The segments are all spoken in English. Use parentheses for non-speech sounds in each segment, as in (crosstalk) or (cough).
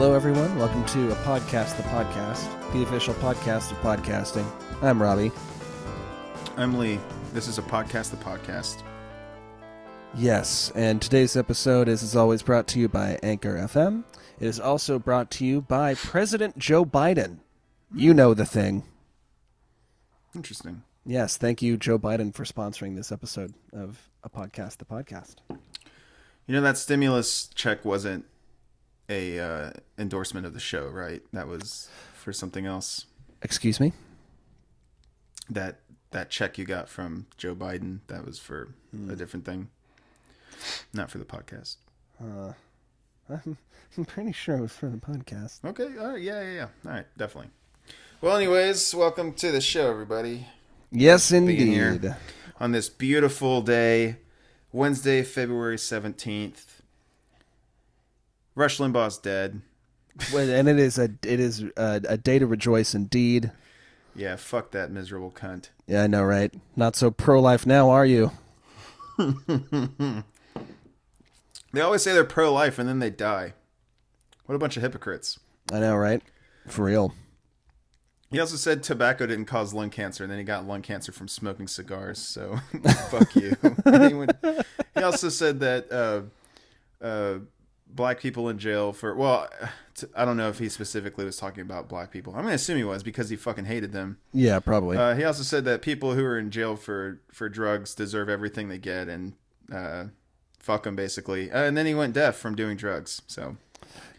Hello, everyone. Welcome to a podcast, the podcast, the official podcast of podcasting. I'm Robbie. I'm Lee. This is a podcast, the podcast. Yes, and today's episode is, as always, brought to you by Anchor FM. It is also brought to you by President Joe Biden. You hmm. know the thing. Interesting. Yes, thank you, Joe Biden, for sponsoring this episode of a podcast, the podcast. You know that stimulus check wasn't a uh, endorsement of the show, right? That was for something else. Excuse me? That that check you got from Joe Biden, that was for a different thing. Not for the podcast. Uh, (laughs) I'm, I'm pretty sure it was for the podcast. Okay, all right, yeah, yeah, yeah. All right, definitely. Well, anyways, welcome to the show, everybody. Yes, indeed. On this beautiful day, Wednesday, February 17th. Rush Limbaugh's dead. And it is a it is a, a day to rejoice indeed. Yeah, fuck that miserable cunt. Yeah, I know, right? Not so pro life now, are you? (laughs) They always say they're pro life and then they die. What a bunch of hypocrites. I know, right? For real. He also said tobacco didn't cause lung cancer, and then he got lung cancer from smoking cigars. So, (laughs) fuck you. (laughs) He, went- he also said that uh, uh, black people in jail for well, t- I don't know if he specifically was talking about black people. I'm gonna assume he was because he fucking hated them. Yeah, probably. Uh, he also said that people who are in jail for for drugs deserve everything they get, and uh, fuck them basically. Uh, and then he went deaf from doing drugs. So.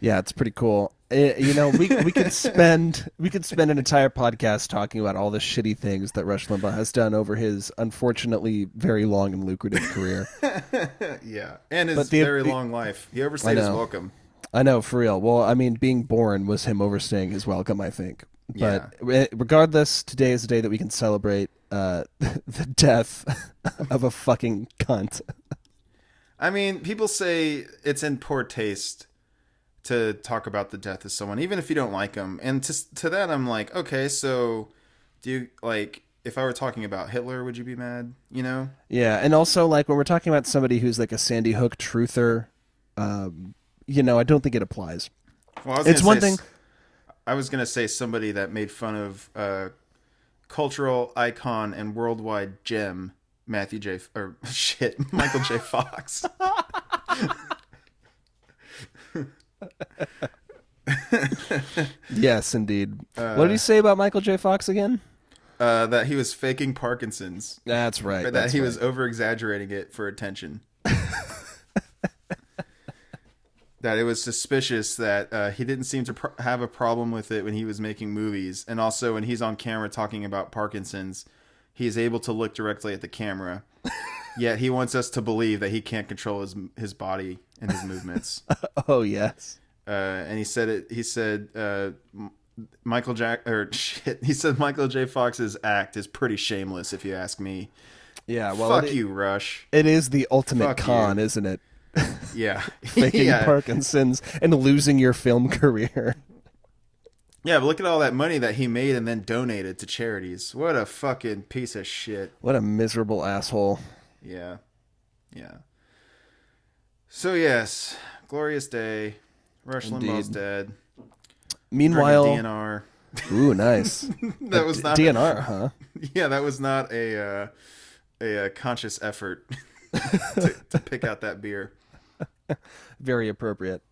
yeah, it's pretty cool. Eh, you know, we we could spend we could spend an entire podcast talking about all the shitty things that Rush Limbaugh has done over his unfortunately very long and lucrative career. (laughs) Yeah, and his the- very the- long life. He overstayed his welcome. I know, for real. Well, I mean, being born was him overstaying his welcome, I think. Yeah. But re- regardless, today is a day that we can celebrate uh, (laughs) the death (laughs) of a fucking cunt. I mean, people say it's in poor taste to talk about the death of someone, even if you don't like them. And to to that, I'm like, okay, so do you like? If I were talking about Hitler, would you be mad? You know? Yeah, and also like when we're talking about somebody who's like a Sandy Hook truther, um, you know, I don't think it applies. Well, I was It's one thing- I was gonna say somebody that made fun of uh, cultural icon and worldwide gem Matthew J. Or (laughs) shit Michael J. Fox. (laughs) Yes, indeed. what did he say about Michael J. Fox again? Uh, that he was faking Parkinson's. That's right. That he right. was over exaggerating it for attention. (laughs) that it was suspicious that uh, he didn't seem to pro- have a problem with it when he was making movies, and also when he's on camera talking about Parkinson's, he is able to look directly at the camera. (laughs) Yet he wants us to believe that he can't control his his body and his movements. (laughs) Oh yes. uh, and he said it. He said uh, Michael Jack or (laughs) shit. He said Michael J. Fox's act is pretty shameless, if you ask me. Yeah. Well, Fuck it, you, Rush. It is the ultimate Fuck con, you. isn't it? (laughs) Yeah, Faking yeah. Parkinson's and losing your film career. Yeah, but look at all that money that he made and then donated to charities. What a fucking piece of shit. What a miserable asshole. Yeah, yeah. So yes, glorious day. Rush Limbaugh's dead. Meanwhile, DNR. ooh, nice. (laughs) That was not DNR, huh? (laughs) Yeah, that was not a uh, a, uh conscious effort (laughs) to, to pick out that beer. Very appropriate.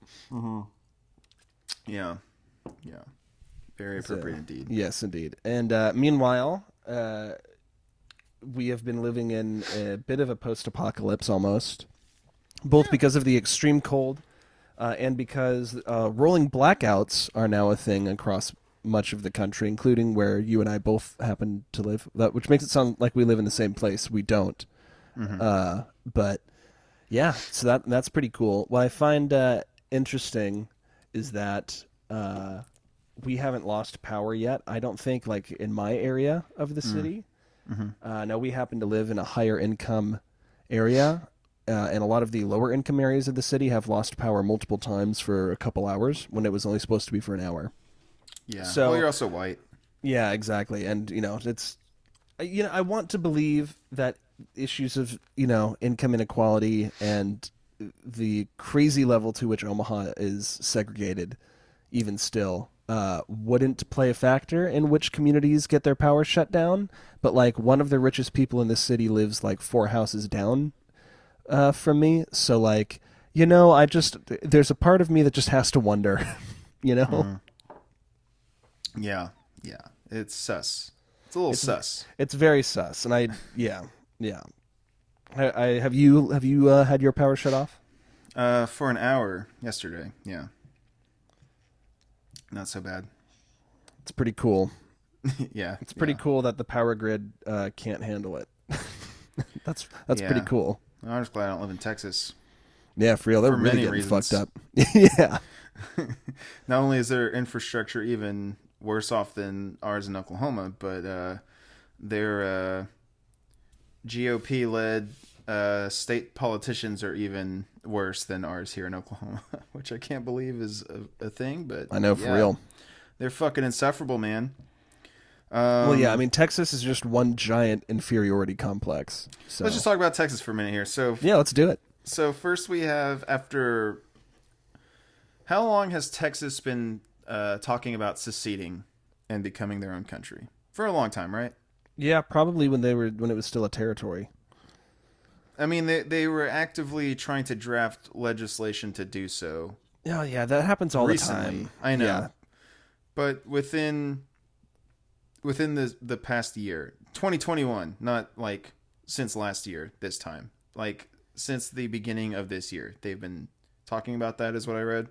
Yeah, yeah, very appropriate indeed. Yes, indeed. And uh, meanwhile, uh, we have been living in a bit of a post-apocalypse almost, both because of the extreme cold uh, and because uh, rolling blackouts are now a thing across much of the country, including where you and I both happen to live. That, which makes it sound like we live in the same place. We don't. Uh, but yeah, so that that's pretty cool. What I find uh, interesting is that uh, we haven't lost power yet. I don't think, like in my area of the city. Uh, now we happen to live in a higher income area, uh, and a lot of the lower income areas of the city have lost power multiple times for a couple hours when it was only supposed to be for an hour. Yeah. So- well, you're also white. Yeah, exactly. And you know, it's you know, I want to believe that issues of you know income inequality and the crazy level to which Omaha is segregated even still, uh, wouldn't play a factor in which communities get their power shut down. But like one of the richest people in this city lives like four houses down uh, from me, so like you know, I just there's a part of me that just has to wonder, (laughs) you know. Mm. Yeah, yeah, it's sus. It's a little sus. It's very sus, and I (laughs) yeah yeah. I, I have you have you uh, had your power shut off? Uh, for an hour yesterday. Yeah, not so bad. It's pretty cool. (laughs) yeah, It's pretty yeah. cool that the power grid uh, can't handle it. that's that's pretty cool. I'm just glad I don't live in Texas. Yeah, for real. They're For really getting reasons. fucked up. (laughs) yeah. (laughs) Not only is their infrastructure even worse off than ours in Oklahoma, but uh, their uh, GOP-led uh, state politicians are even worse than ours here in Oklahoma, (laughs) which I can't believe is a, a thing. But I know for yeah, real. they're fucking insufferable, man. Um, Well, yeah. I mean, Texas is just one giant inferiority complex. So let's just talk about Texas for a minute here. So, yeah, let's do it. so first we have after how long has Texas been uh, talking about seceding and becoming their own country? For a long time, right? Yeah, probably when they were when it was still a territory. I mean, they they were actively trying to draft legislation to do so Yeah, yeah, that happens all recently. the time. I know, Yeah. but within within the the past year, 2021, not like since last year. This time, like since the beginning of this year, they've been talking about that. Is what I read.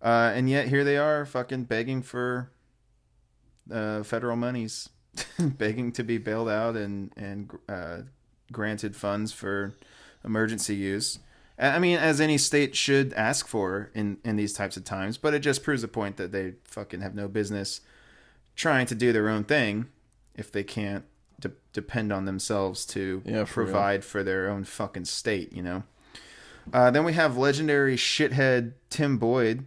Uh, and yet here they are, fucking begging for uh, federal monies, (laughs) begging to be bailed out and and uh, granted funds for emergency use. I mean, as any state should ask for in in these types of times, but it just proves the point that they fucking have no business trying to do their own thing if they can't de- depend on themselves to Yeah, for real. provide for their own fucking state, you know. Uh, then we have legendary shithead Tim Boyd,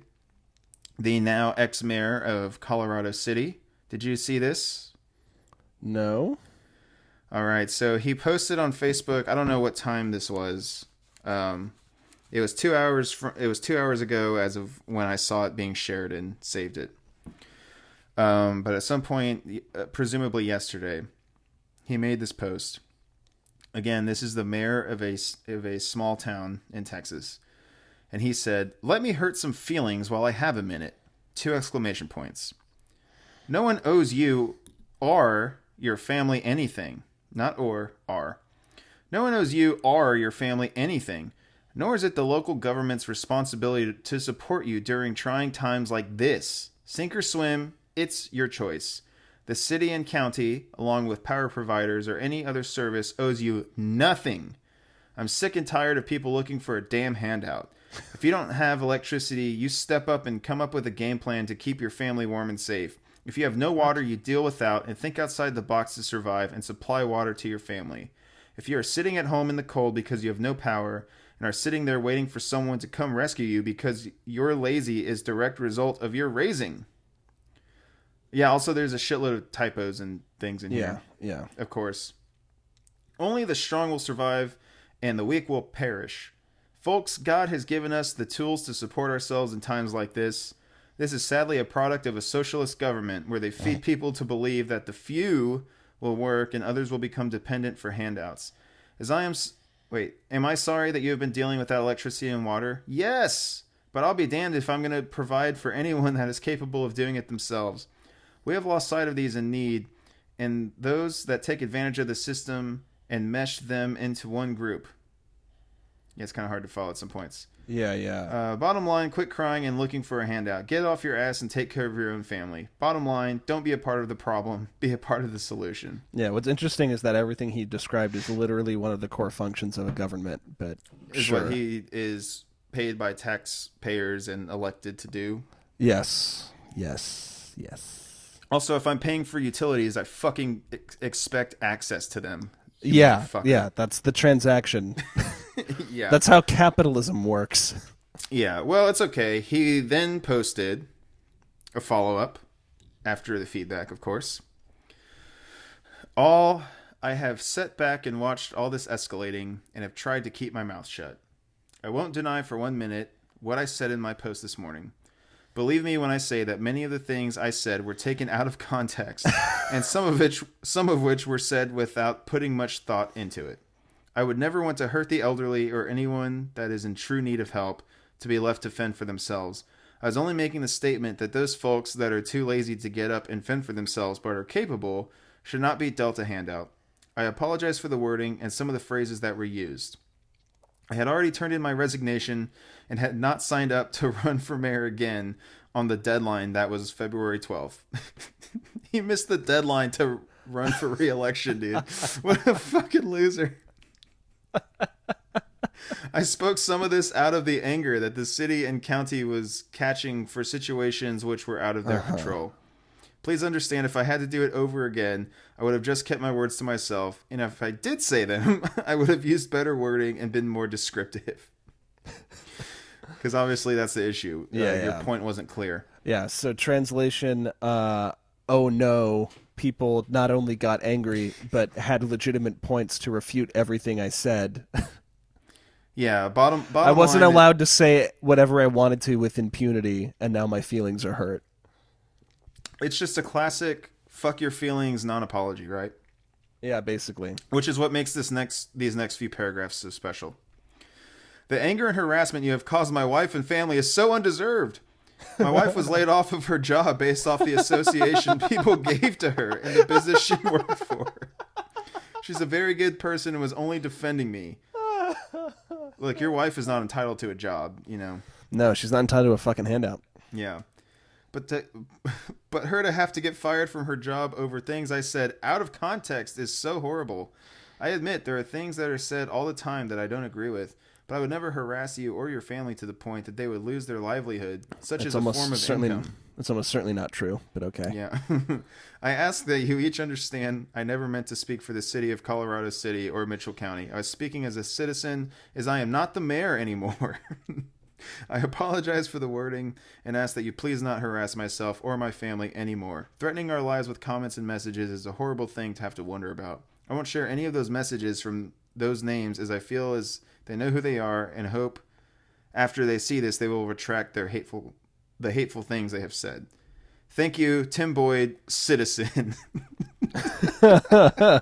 the now ex mayor of Colorado City. Did you see this? No. All right, so he posted on Facebook. I don't know what time this was. Um, it was two hours. From, it was two hours ago, as of when I saw it being shared and saved it. Um, but at some point, uh, presumably yesterday, he made this post. Again, this is the mayor of a of a small town in Texas, and he said, "Let me hurt some feelings while I have a minute." Two exclamation points. No one owes you or your family anything. Not or, are. No one owes you or your family anything, nor is it the local government's responsibility to support you during trying times like this. Sink or swim, it's your choice. The city and county, along with power providers or any other service, owes you nothing. I'm sick and tired of people looking for a damn handout. If you don't have electricity, you step up and come up with a game plan to keep your family warm and safe. If you have no water, you deal without and think outside the box to survive and supply water to your family. If you are sitting at home in the cold because you have no power and are sitting there waiting for someone to come rescue you because you're lazy is direct result of your raising. Yeah, also there's a shitload of typos and things in Yeah. here Yeah. Yeah. Of course. Only the strong will survive, and the weak will perish. Folks, God has given us the tools to support ourselves in times like this. This is sadly a product of a socialist government where they feed eh. people to believe that the few will work and others will become dependent for handouts. As I am. Wait, am I sorry that you have been dealing without electricity and water? Yes! But I'll be damned if I'm going to provide for anyone (laughs) that is capable of doing it themselves. We have lost sight of these in need, and those that take advantage of the system and mesh them into one group. Yeah, it's kind of hard to follow at some points. Yeah. Yeah. Uh, bottom line, quit crying and looking for a handout. Get off your ass and take care of your own family. Bottom line, don't be a part of the problem, (laughs) be a part of the solution. yeah. What's interesting is that everything he described is literally one of the core functions of a government. But Is sure. what he is paid by taxpayers and elected to do. Yes. Yes. Yes. Also, if I'm paying for utilities, I fucking ex- expect access to them. Yeah. Yeah. That's the transaction. (laughs) (laughs) yeah. That's how capitalism works. Yeah, well, it's okay. He then posted a follow up after the feedback, of course. All I have sat back and watched all this escalating and have tried to keep my mouth shut. I won't deny for one minute what I said in my post this morning. Believe me when I say that many of the things I said were taken out of (laughs) context, and some of which some of which were said without putting much thought into it. I would never want to hurt the elderly or anyone that is in true need of help to be left to fend for themselves. I was only making the statement that those folks that are too lazy to get up and fend for themselves but are capable should not be dealt a handout. I apologize for the wording and some of the phrases that were used. I had already turned in my resignation and had not signed up to (laughs) run for mayor again on the deadline that was February 12th. (laughs) he missed the deadline to run for re-election, dude. (laughs) What a fucking loser. I spoke some of this out of the anger that the city and county was catching for situations which were out of their Uh-huh. control. Please understand if I had to do it over again, I would have just kept my words to myself, and if I did say them, (laughs) I would have used better wording and been more descriptive. (laughs) Because obviously that's the issue. Uh, Yeah, Your point wasn't clear. Yeah, so translation uh oh no, people not only got angry but had legitimate points to refute everything I said. (laughs) Yeah, bottom bottom I wasn't allowed to say whatever I wanted to with impunity and now my feelings are hurt. It's just a classic fuck your feelings non-apology, right? Yeah, basically. which is what makes this next these next few paragraphs so special. The anger and harassment you have caused my wife and family is so undeserved. My wife was laid off of her job based off the association (laughs) people gave to her in the business she worked for. She's a very good person and was only defending me. Look, your wife is not entitled to a job, you know. No, she's not entitled to a fucking handout. Yeah. But to, (laughs) but her to have to get fired from her job over things I said out of context is so horrible. I admit there are things that are said all the time that I don't agree with, but I would never harass you or your family to the point that they would lose their livelihood, such It's as a form of certainly income. it's almost certainly not true, but okay. Yeah. (laughs) I ask that you each understand I never meant to speak for the city of Colorado City or Mitchell County. I was speaking as a citizen, as I am not the mayor anymore. (laughs) I apologize for the wording and ask that you please not harass myself or my family anymore. Threatening our lives with comments and messages is a horrible thing to have to wonder about. I won't share any of those messages from those names as I feel as they know who they are and hope after they see this they will retract their hateful the hateful things they have said. Thank you, Tim Boyd, citizen. (laughs)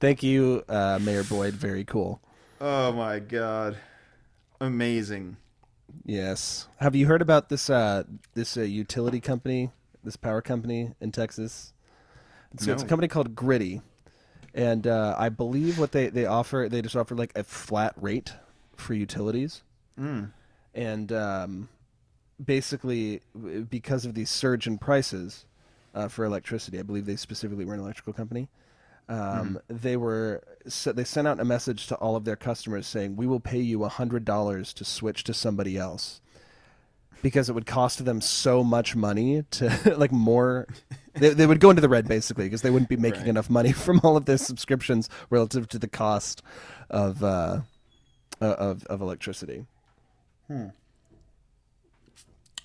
Thank you, uh, Mayor Boyd. Very cool. oh my god. Amazing. Yes. Have you heard about this uh, this uh, utility company, this power company in Texas? So it's a company called Griddy, and uh, I believe what they they offer they just offer like a flat rate for utilities, Mm. and um, basically because of the surge in prices uh, for electricity, I believe they specifically were an electrical company. Um, They were so they sent out a message to all of their customers saying, "We will pay you a hundred dollars to switch to somebody else." Because it would cost them so much money to (laughs) like more, they, they would go into the red basically because they wouldn't be making Right. enough money (laughs) from all of their subscriptions relative to the cost of uh, of of electricity.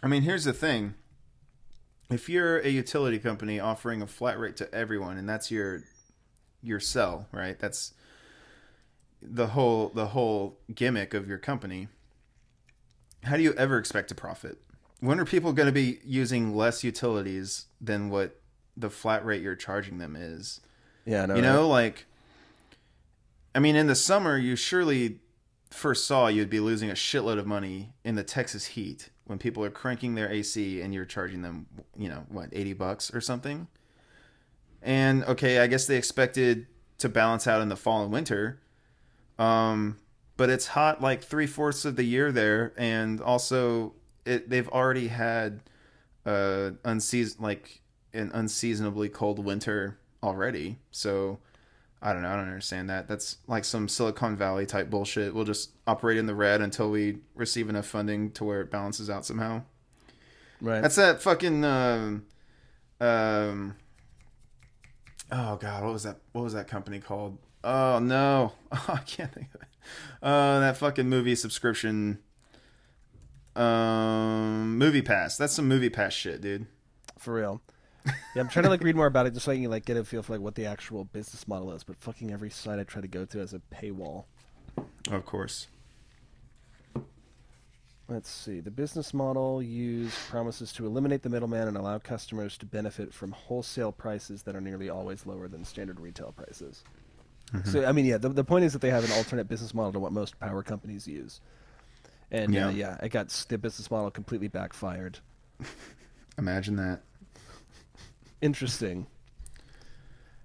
I mean, here's the thing. If you're a utility company offering a flat rate to everyone and that's your your sell, right? That's the whole the whole gimmick of your company. How do you ever expect to profit? When are people going to be using less utilities than what the flat rate you're charging them is? Yeah, no, you know, like I mean, in the summer, you surely first saw you'd be losing a shitload of money in the Texas heat when people are cranking their AC and you're charging them, you know, what, 80 bucks or something? And okay, I guess they expected to balance out in the fall and winter. Um, but it's hot like three fourths of the year there, and also it, they've already had uh unseason like an unseasonably cold winter already. So I don't know. I don't understand that. That's like some Silicon Valley type bullshit. We'll just operate in the red until we receive enough funding to where it balances out somehow. right. That's that fucking um um Oh god, what was that what was that company called? Oh no. (laughs) I can't think of it. Uh that fucking movie subscription um MoviePass. That's some MoviePass shit, dude. for real. Yeah, I'm trying to like read more about it just so I can like get a feel for like what the actual business model is. But fucking every site I try to go to has a paywall. Of course. Let's see. The business model used promises to eliminate the middleman and allow customers to benefit from wholesale prices that are nearly always lower than standard retail prices. So, I mean, yeah, the, the point is that they have an alternate business model to what most power companies use. And yeah, Yeah. uh, yeah it got the business model completely backfired. (laughs) Imagine that. Interesting.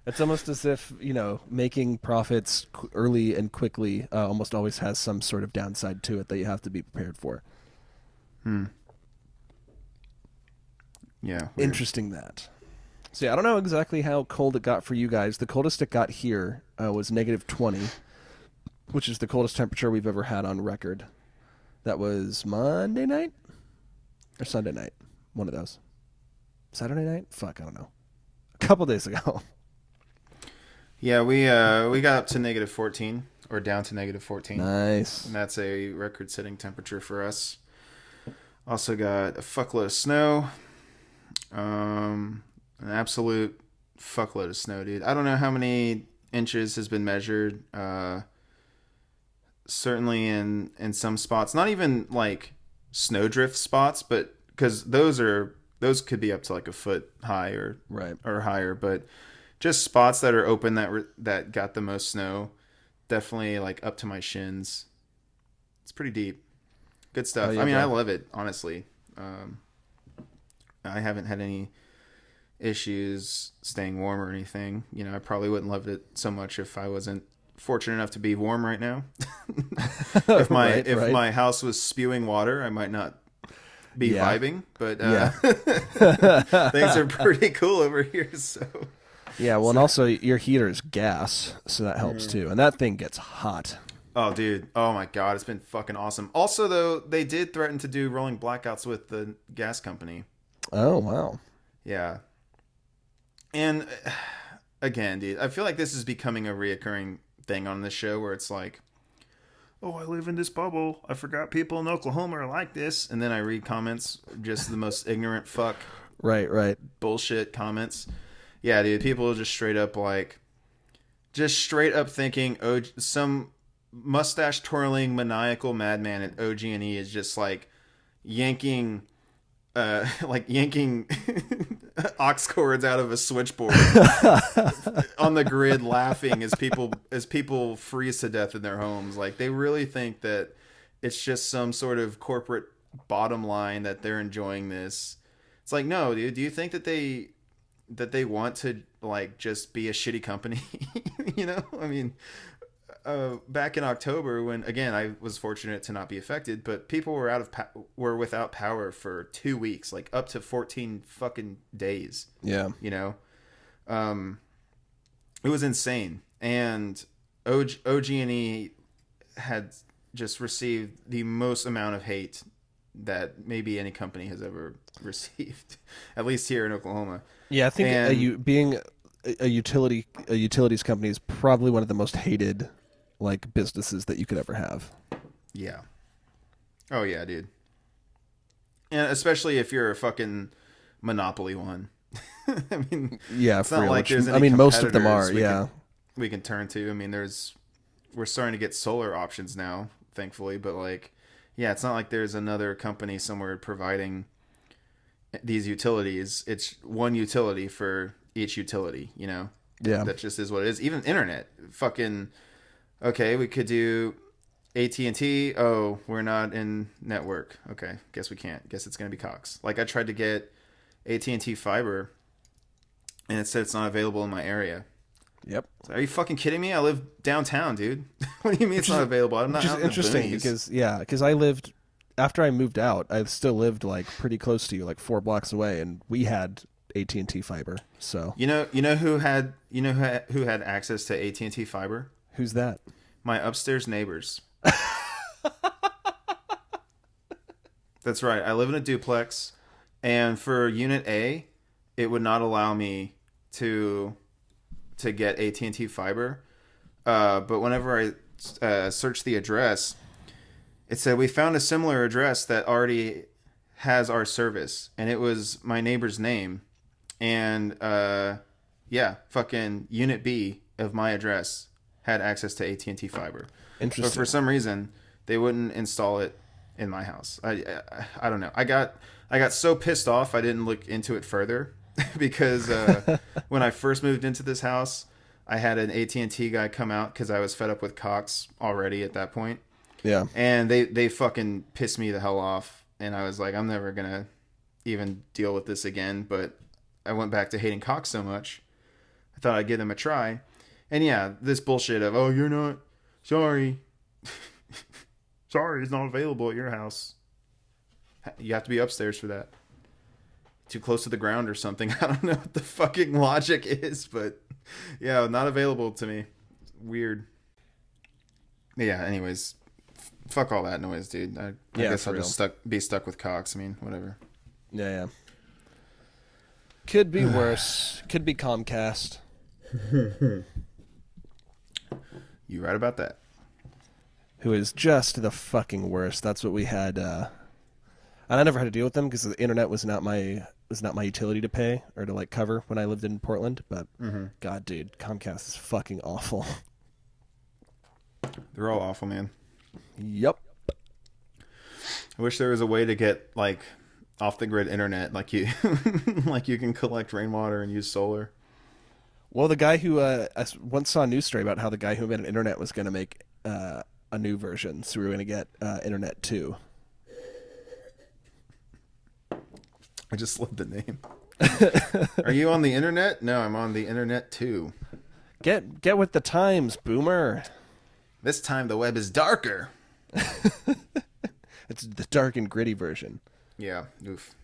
It's almost as if you know making profits early and quickly uh, almost always has some sort of downside to it that you have to be prepared for. Hmm. Yeah. weird. Interesting that. So yeah, I don't know exactly how cold it got for you guys. The coldest it got here uh, was negative twenty, which is the coldest temperature we've ever had on record. That was Monday night or Sunday night, one of those. Saturday night? Fuck, I don't know. A couple days ago. (laughs) Yeah, we uh we got up to negative fourteen or down to negative fourteen. nice. And that's a record setting temperature for us. Also got a fuckload of snow. Um an absolute fuckload of snow, dude. I don't know how many inches has been measured. Uh certainly in in some spots. Not even like snowdrift spots, but cuz those are those could be up to like a foot high or Right. or higher, but just spots that are open that were that got the most snow, definitely like up to my shins. It's pretty deep. Good stuff. Oh, yeah, I mean, bro. I love it honestly. Um, I haven't had any issues staying warm or anything. You know, I probably wouldn't love it so much if I wasn't fortunate enough to be warm right now. (laughs) if my Right, if right. my house was spewing water, I might not be Yeah. vibing, but uh, (laughs) things are (laughs) pretty cool over here. So Yeah, well, and also your heater is gas, so that helps too. And that thing gets hot. Oh, dude. Oh, my God. It's been fucking awesome. Also, though, they did threaten to do rolling blackouts with the gas company. Oh wow. Yeah. And uh, again, dude, I feel like this is becoming a reoccurring thing on this show where it's like, oh, I live in this bubble. I forgot people in Oklahoma are like this. And then I read comments, just the most ignorant fuck Right, right. bullshit comments. Yeah, dude, people just straight up like, just straight up thinking, oh, some mustache twirling maniacal madman at OG&E is just like yanking, uh, (laughs) like yanking (laughs) ox cords out of a switchboard (laughs) on the grid, laughing as people as people freeze to death in their homes. Like they really think that it's just some sort of corporate bottom line that they're enjoying this. It's like, no, dude. Do you think that they that they want to like just be a shitty company? you know, I mean, uh, back in October when again I was fortunate to not be affected, but people were out of pa- were without power for two weeks, like up to fourteen fucking days. Yeah. You know, um, it was insane, and OG, OG&E had just received the most amount of hate that maybe any company has ever (laughs) received, at least here in Oklahoma. Yeah, I think And- u- being a, a utility a utilities company is probably one of the most hated like businesses that you could ever have. Yeah. Oh yeah, dude. And especially if you're a fucking monopoly one. (laughs) I mean, Yeah, It's not like there's I mean, most of them are. we Yeah. we can turn to. I mean, there's we're starting to get solar options now, thankfully, but like yeah, it's not like there's another company somewhere providing these utilities. It's one utility for each utility, you know. Yeah. That just is what it is. Even internet, fucking okay, we could do AT&T. Oh, we're not in network. Okay, guess we can't. Guess it's going to be Cox. Like I tried to get AT&T fiber and it said it's not available in my area. Yep. Are you fucking kidding me? I live downtown, dude. (laughs) what do you mean it's not available? I'm not Which is out in interesting because yeah, because I lived after I moved out, I still lived like pretty close to you, like four blocks away, and we had AT and T fiber. So you know, you know who had you know who had, who had access to AT&T fiber? Who's that? My upstairs neighbors. (laughs) That's right. I live in a duplex, and for Unit A, it would not allow me to to get AT and T fiber. Uh, but whenever I uh, searched the address, it said we found a similar address that already has our service, and it was my neighbor's name, and uh, yeah, fucking Unit B of my address had access to AT and T fiber. But for some reason, they wouldn't install it in my house. I, I I don't know. I got I got so pissed off I didn't look into it further (laughs) because uh, (laughs) when I first moved into this house, I had an AT and T guy come out because I was fed up with Cox already at that point, Yeah. and they they fucking pissed me the hell off, and I was like, I'm never gonna even deal with this again. But I went back to hating Cox so much, I thought I'd give them a try, and yeah, this bullshit of oh you're not sorry, (laughs) sorry it's not available at your house. You have to be upstairs for that. Too close to the ground or something. (laughs) I don't know what the fucking logic is, but yeah, not available to me. Weird. Yeah. Anyways, f- fuck all that noise, dude. I, I Yeah, guess I'll real. just stuck be stuck with Cox. I mean, whatever. Yeah, yeah. Could be (sighs) worse. Could be Comcast. (laughs) You right about that? who is just the fucking worst. That's what we had, uh, and I never had to deal with them because the internet was not my was not my utility to pay or to like cover when I lived in Portland. But God, dude, Comcast is fucking awful. (laughs) They're all awful, man. yep. I wish there was a way to get like off the grid internet, like you, (laughs) like you can collect rainwater and use solar. Well, the guy who uh, I once saw a news story about how the guy who invented internet was going to make uh, a new version, so we were going to get uh, Internet Two. I just love the name. (laughs) Are you on the internet? No, I'm on the internet too. Get get with the times, boomer. This time the web is darker. (laughs) It's the dark and gritty version. Yeah, oof.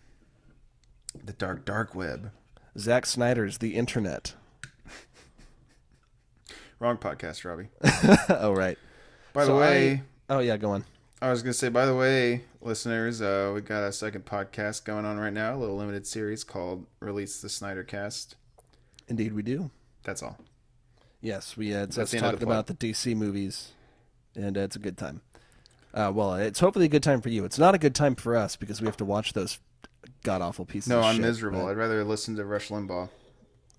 The dark, dark web. Zack Snyder's The Internet. Wrong podcast, Robbie. (laughs) oh right. By So the way, I- oh yeah, go on. I was gonna say, by the way, listeners, uh, we got a second podcast going on right now, a little limited series called "Release the Snyder Cast." Indeed, we do. That's all. Yes, we uh, That's us the end of talking the plug. about the DC movies, and uh, it's a good time. Uh, well, it's hopefully a good time for you. It's not a good time for us because we have to watch those god awful pieces. No, I'm shit, miserable. but I'd rather listen to Rush Limbaugh.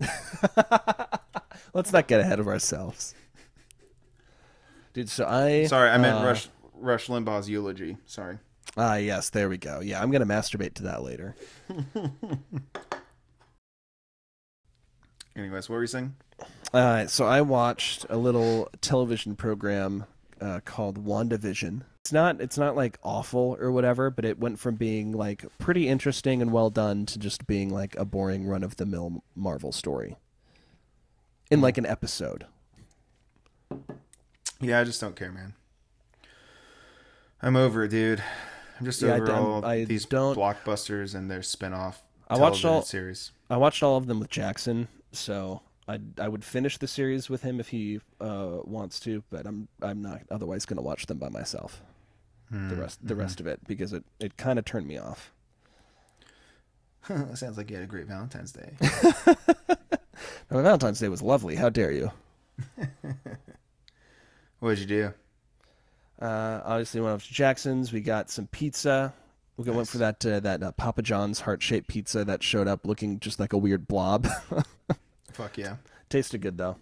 (laughs) Let's not get ahead of ourselves, dude. So I Sorry, I meant uh, Rush Rush Limbaugh's eulogy. Sorry. Ah, yes, there we go. Yeah, I'm gonna masturbate to that later. (laughs) Anyways, what were you saying? Right, so I watched a little television program uh, called WandaVision. It's not it's not like awful or whatever, but it went from being like pretty interesting and well done to just being like a boring run of the mill Marvel story. In mm. like an episode. Yeah, I just don't care, man. I'm over it, dude. I'm just Yeah, over don't- all I these don't- blockbusters and their spin-off I watched all- series. I watched all of them with Jackson, so I I would finish the series with him if he uh, wants to, but I'm I'm not otherwise going to watch them by myself. Mm, the rest the mm-hmm. rest of it because it it kind of turned me off. (laughs) Sounds like you had a great Valentine's Day. (laughs) Now, Valentine's Day was lovely. How dare you? (laughs) what did you do? Uh, obviously, went up to Jackson's. We got some pizza. We went for that uh, that uh, Papa John's heart shaped pizza that showed up looking just like a weird blob. (laughs) Fuck yeah. Tasted good though.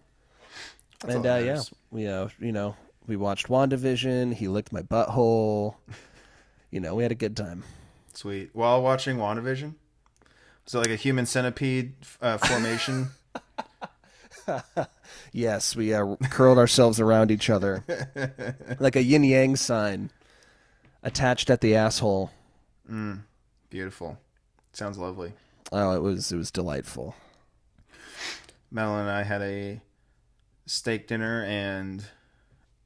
That's and uh, yeah, we uh, you know we watched WandaVision. He licked my butthole. (laughs) you know, we had a good time. Sweet. While watching WandaVision? Was it like a human centipede uh, formation? (laughs) Yes, we uh, curled ourselves around each other (laughs) like a yin yang sign attached at the asshole. Beautiful. Sounds lovely. Oh, it was it was delightful. Madeline and I had a steak dinner and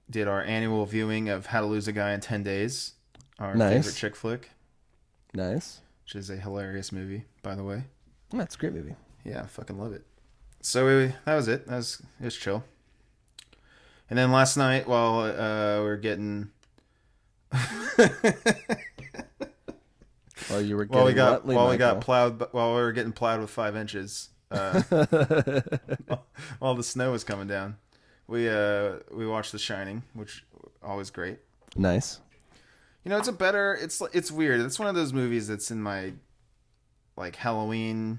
did our annual viewing of How to Lose a Guy in 10 Days, our Nice. favorite chick flick, Nice. which is a hilarious movie, by the way. That's a great movie. Yeah, I fucking love it. So we, that was it. That was it was chill. And then last night, while uh, we were getting, (laughs) While you were getting while we got Watley, while we got plowed, while we were getting plowed with five inches, uh, (laughs) while the snow was coming down, we uh we watched The Shining, which always great. nice. You know, it's a better. It's it's weird. It's one of those movies that's in my like Halloween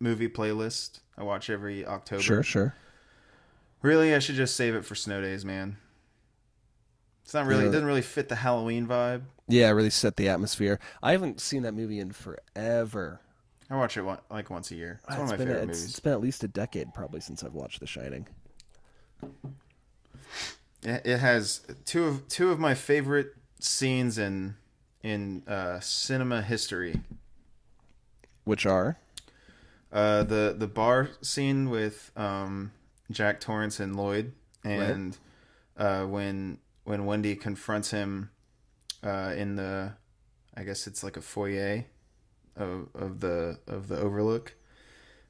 movie playlist. I watch every October. Sure, sure. Really, I should just save it for snow days, man. It's not really. Yeah. It doesn't really fit the Halloween vibe. Yeah, really set the atmosphere. I haven't seen that movie in forever. I watch it one, like once a year. It's one of my been, favorite movies. it's been at least a decade probably since I've watched The Shining. It, it has two of two of my favorite scenes in in uh, cinema history. Which are? Uh, the the bar scene with um, Jack Torrance and Lloyd, and uh, when when Wendy confronts him uh, in the, I guess it's like a foyer of of the of the Overlook,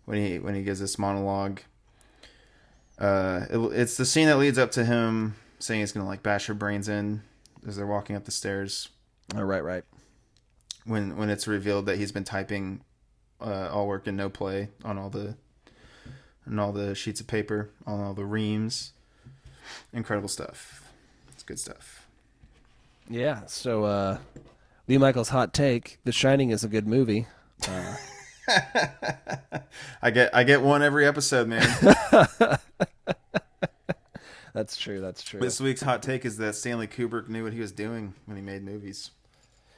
when he when he gives this monologue. Uh, it, it's the scene that leads up to him saying he's gonna like bash her brains in as they're walking up the stairs Oh, right, right. when when it's revealed that he's been typing uh, all work and no play on all the on all the sheets of paper on all the reams. Incredible stuff. It's good stuff. Yeah, so uh, Lee Michaels' hot take: The Shining is a good movie. Uh, (laughs) I get I get one every episode, man. (laughs) that's true. That's true. this week's hot take is that Stanley Kubrick knew what he was doing when he made movies.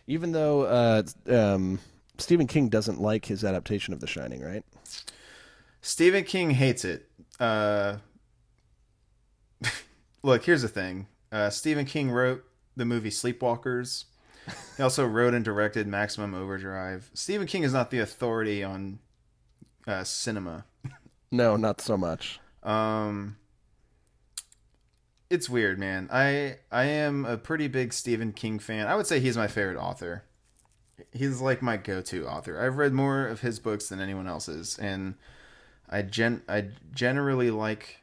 Even though uh, um, Stephen King doesn't like his adaptation of The Shining, right? Stephen King hates it. Uh, (laughs) look, here's the thing. Uh, Stephen King wrote the movie Sleepwalkers. He also wrote and directed Maximum Overdrive. Stephen King is not the authority on uh, cinema. No, not so much. Um, it's weird, man. I I am a pretty big Stephen King fan. I would say he's my favorite author. He's like my go-to author. I've read more of his books than anyone else's, and I gen I generally like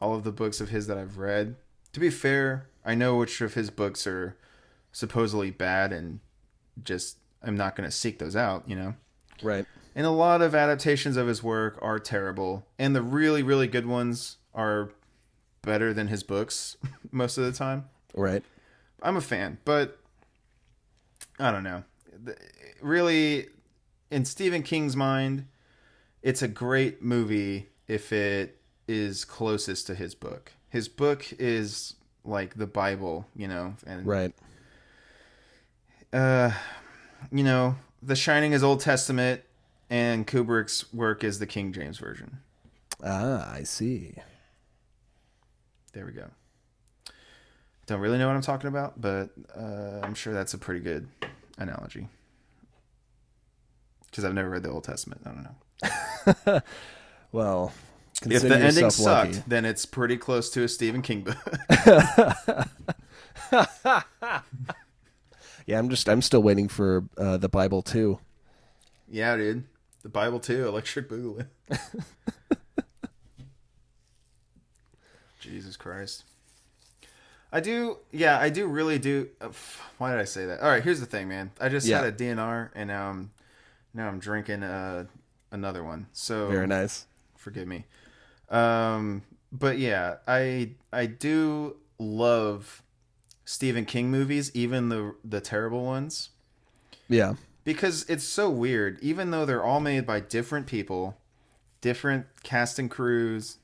all of the books of his that I've read. To be fair, I know which of his books are supposedly bad, and just I'm not going to seek those out. You know. Right. And a lot of adaptations of his work are terrible, and the really, really good ones are better than his books (laughs) most of the time. Right. I'm a fan, but I don't know. The- Really, in Stephen King's mind, it's a great movie if it is closest to his book. His book is like the Bible, you know, and Right. uh, you know, The Shining is Old Testament, and Kubrick's work is the King James version. Ah, I see. There we go. Don't really know what I'm talking about, but uh, I'm sure that's a pretty good analogy. Because I've never read the Old Testament. I don't know. (laughs) Well, If the ending sucked, lucky. then it's pretty close to a Stephen King book. (laughs) Yeah, I'm just I'm still waiting for uh, the Bible too. yeah, dude. The Bible too. Electric Boogaloo. (laughs) Jesus Christ. I do, yeah, I do really do. Uh, why did I say that? All right, here's the thing, man. I just Yeah. had a DNR, and now I'm now I'm drinking uh, another one. So Very nice. forgive me. Um, but yeah, I I do love Stephen King movies, even the the terrible ones, Yeah. because it's so weird. Even though they're all made by different people, different cast and crews,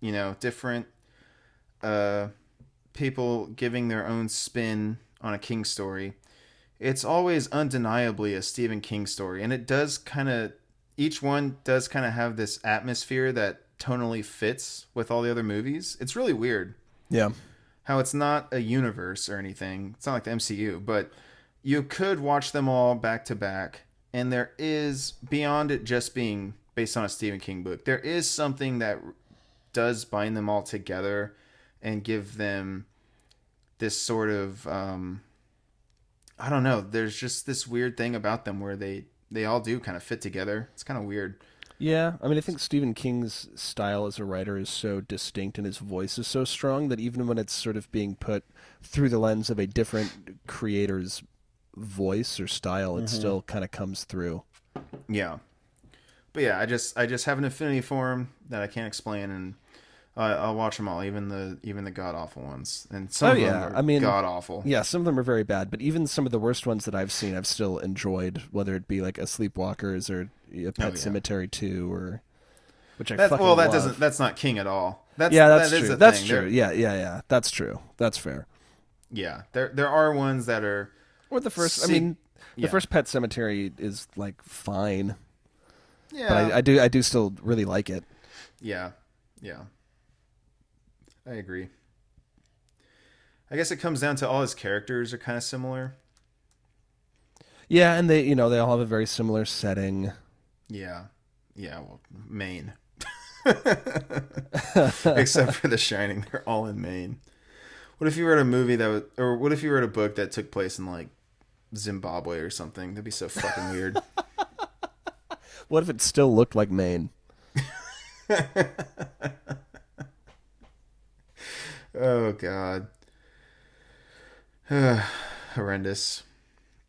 you know, different uh people giving their own spin on a King story. It's always undeniably a Stephen King story, and it does kind of each one does kind of have this atmosphere that tonally fits with all the other movies. It's really weird Yeah. how it's not a universe or anything. It's not like the MCU, but you could watch them all back to back, and there is beyond it just being based on a Stephen King book. There is something that does bind them all together and give them this sort of um, I don't know. There's just this weird thing about them where they they all do kind of fit together. It's kind of weird. Yeah, I mean, I think Stephen King's style as a writer is so distinct and his voice is so strong that even when it's sort of being put through the lens of a different creator's voice or style, it still kind of comes through. Yeah, but yeah, I just I just have an affinity for him that I can't explain, and I I'll watch them all, even the even the god awful ones, and some Oh, of yeah, them are I mean- god awful. Yeah, some of them are very bad, but even some of the worst ones that I've seen, I've still enjoyed, whether it be like a Sleepwalkers or a Pet Oh, yeah. Sematary 2 or which I That, well, that love. doesn't that's not King at all. That's yeah, that's that is true. That's thing. true. They're- Yeah, yeah, yeah. That's true. That's fair. Yeah, there there are ones that are Or the first. I mean, the yeah. first Pet Sematary is like fine, yeah but I, I do I do still really like it. yeah yeah. I agree. I guess it comes down to all his characters are kind of similar. Yeah, and they you know they all have a very similar setting. Yeah, yeah. Well, Maine, (laughs) except for The Shining, they're all in Maine. What if you wrote a movie that would, or what if you wrote a book that took place in like Zimbabwe or something? That'd be so fucking weird. (laughs) What if it still looked like Maine? (laughs) Oh God. (sighs) horrendous.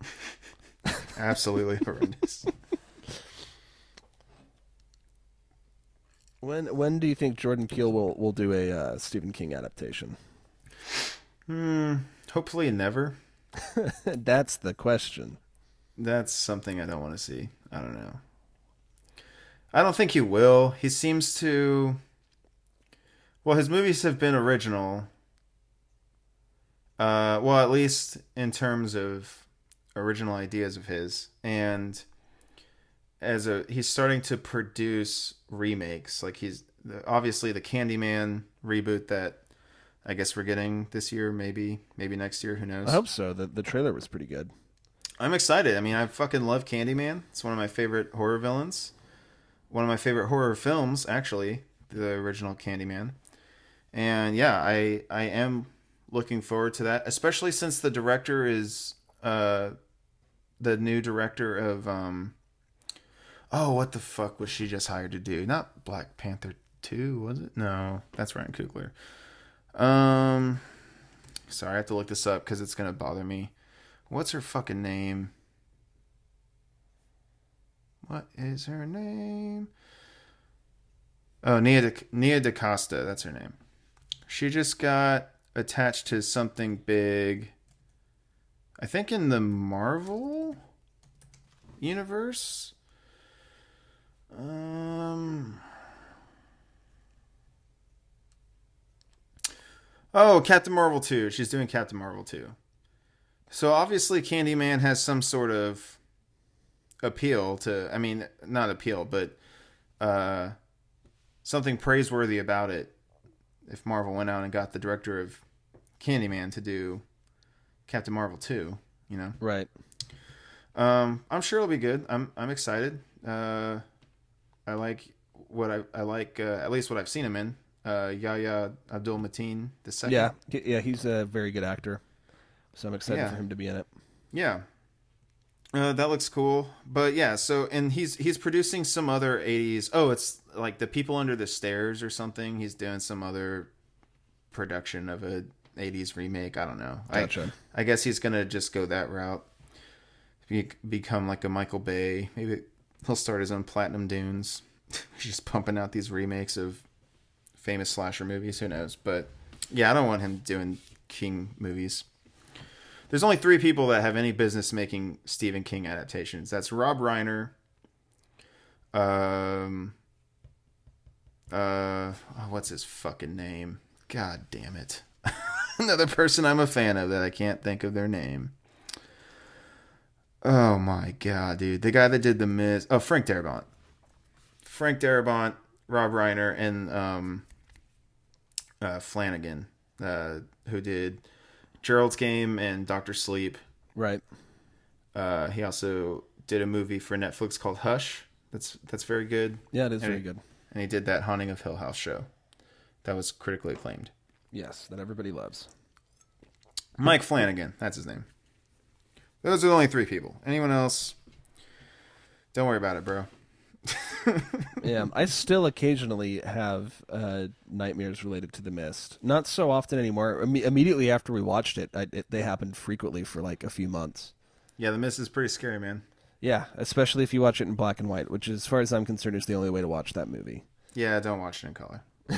(laughs) Absolutely horrendous. When when do you think Jordan Peele will will do a uh, Stephen King adaptation? Hmm. Hopefully never. (laughs) That's the question. That's something I don't want to see. I don't know. I don't think he will. He seems to. Well, his movies have been original. Uh, well, at least in terms of original ideas of his, and as a he's starting to produce remakes. Like he's obviously the Candyman reboot that I guess we're getting this year, maybe maybe next year. Who knows? I hope so. The the trailer was pretty good. I'm excited. I mean, I fucking love Candyman. It's one of my favorite horror villains. One of my favorite horror films, actually, the original Candyman. And yeah, I I am looking forward to that, especially since the director is uh the new director of um Oh, what the fuck was she just hired to do? Not Black Panther 2, was it? No, that's Ryan Coogler. Um sorry, I have to look this up cuz it's to bother me. What's her fucking name? What is her name? Oh, Nia, De- Nia DaCosta. That's her name. She just got attached to something big. I think in the Marvel universe. Um. Oh, Captain Marvel 2. She's doing Captain Marvel 2. So obviously Candyman has some sort of appeal to I mean not appeal but uh something praiseworthy about it if Marvel went out and got the director of Candyman to do Captain Marvel 2, you know. Right. Um I'm sure it'll be good. I'm I'm excited. Uh I like what I I like uh, at least what I've seen him in. Uh Yahya Abdul Mateen the second. Yeah. Yeah. He's a very good actor, so I'm excited Yeah. for him to be in it. Yeah. Uh, that looks cool. But yeah, so and he's he's producing some other 80s. Oh, it's like The People Under the Stairs or something. He's doing some other production of a 80s remake. I don't know. Gotcha. I I guess he's going to just go that route. Be, become like a Michael Bay. Maybe he'll start his own Platinum Dunes. (laughs) He's just pumping out these remakes of famous slasher movies. Who knows? But yeah, I don't want him doing King movies. There's only three people that have any business making Stephen King adaptations. That's Rob Reiner. Um. Uh, oh, what's his fucking name? God damn it! (laughs) Another person I'm a fan of that I can't think of their name. Oh my god, dude! The guy that did the Mist. Oh, Frank Darabont. Frank Darabont, Rob Reiner, and um, uh, Flanagan, uh, who did Gerald's Game and Doctor Sleep. Right. Uh, he also did a movie for Netflix called Hush. That's that's very good, Yeah, it is very And- good. and he did that Haunting of Hill House show. That was critically acclaimed. Yes, that everybody loves. Mike Flanagan, that's his name. Those are the only three people. Anyone else? Don't worry about it, bro. Yeah, I still occasionally have uh, nightmares related to the mist. Not so often anymore. Imme- immediately after we watched it, I, it, they happened frequently for like a few months. Yeah, the mist is pretty scary, man. Yeah, especially if you watch it in black and white, which, as far as I'm concerned, is the only way to watch that movie. Yeah, don't watch it in color. (laughs)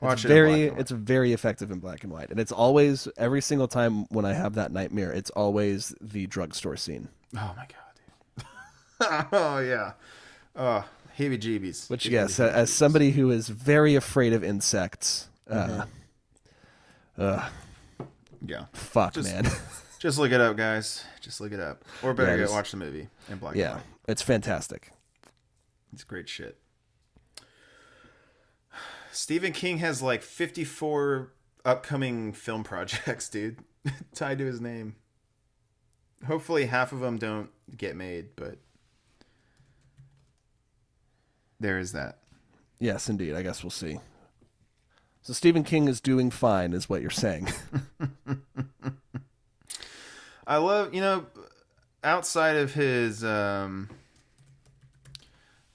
watch It's it very, in black and it's very effective in black and white, and it's always every single time when I have that nightmare, it's always the drugstore scene. Oh my god, dude. (laughs) oh yeah. Oh, heebie-jeebies. Which, yes, a- as somebody who is very afraid of insects, uh, uh, Yeah. Fuck, Just- man. (laughs) Just look it up, guys. Just look it up. Or better Yeah, yet, just- watch the movie in black and yeah, white. it's fantastic. It's great shit. (sighs) Stephen King has like 54 upcoming film projects, (laughs) dude, (laughs) tied to his name. Hopefully, half of them don't get made, but there is that. Yes, indeed. I guess we'll see. So Stephen King is doing fine, is what you're saying. (laughs) I love, you know, outside of his, um,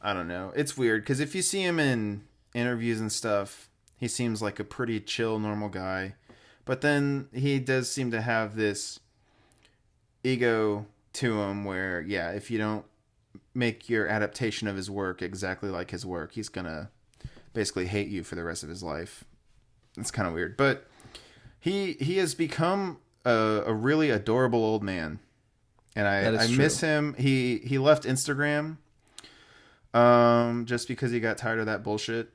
I don't know. It's weird because if you see him in interviews and stuff, he seems like a pretty chill, normal guy. But then he does seem to have this ego to him where, yeah, if you don't make your adaptation of his work exactly like his work, he's going to basically hate you for the rest of his life. It's kind of weird. But he he has become a, a really adorable old man. And I, I miss him. He he left Instagram um just because he got tired of that bullshit.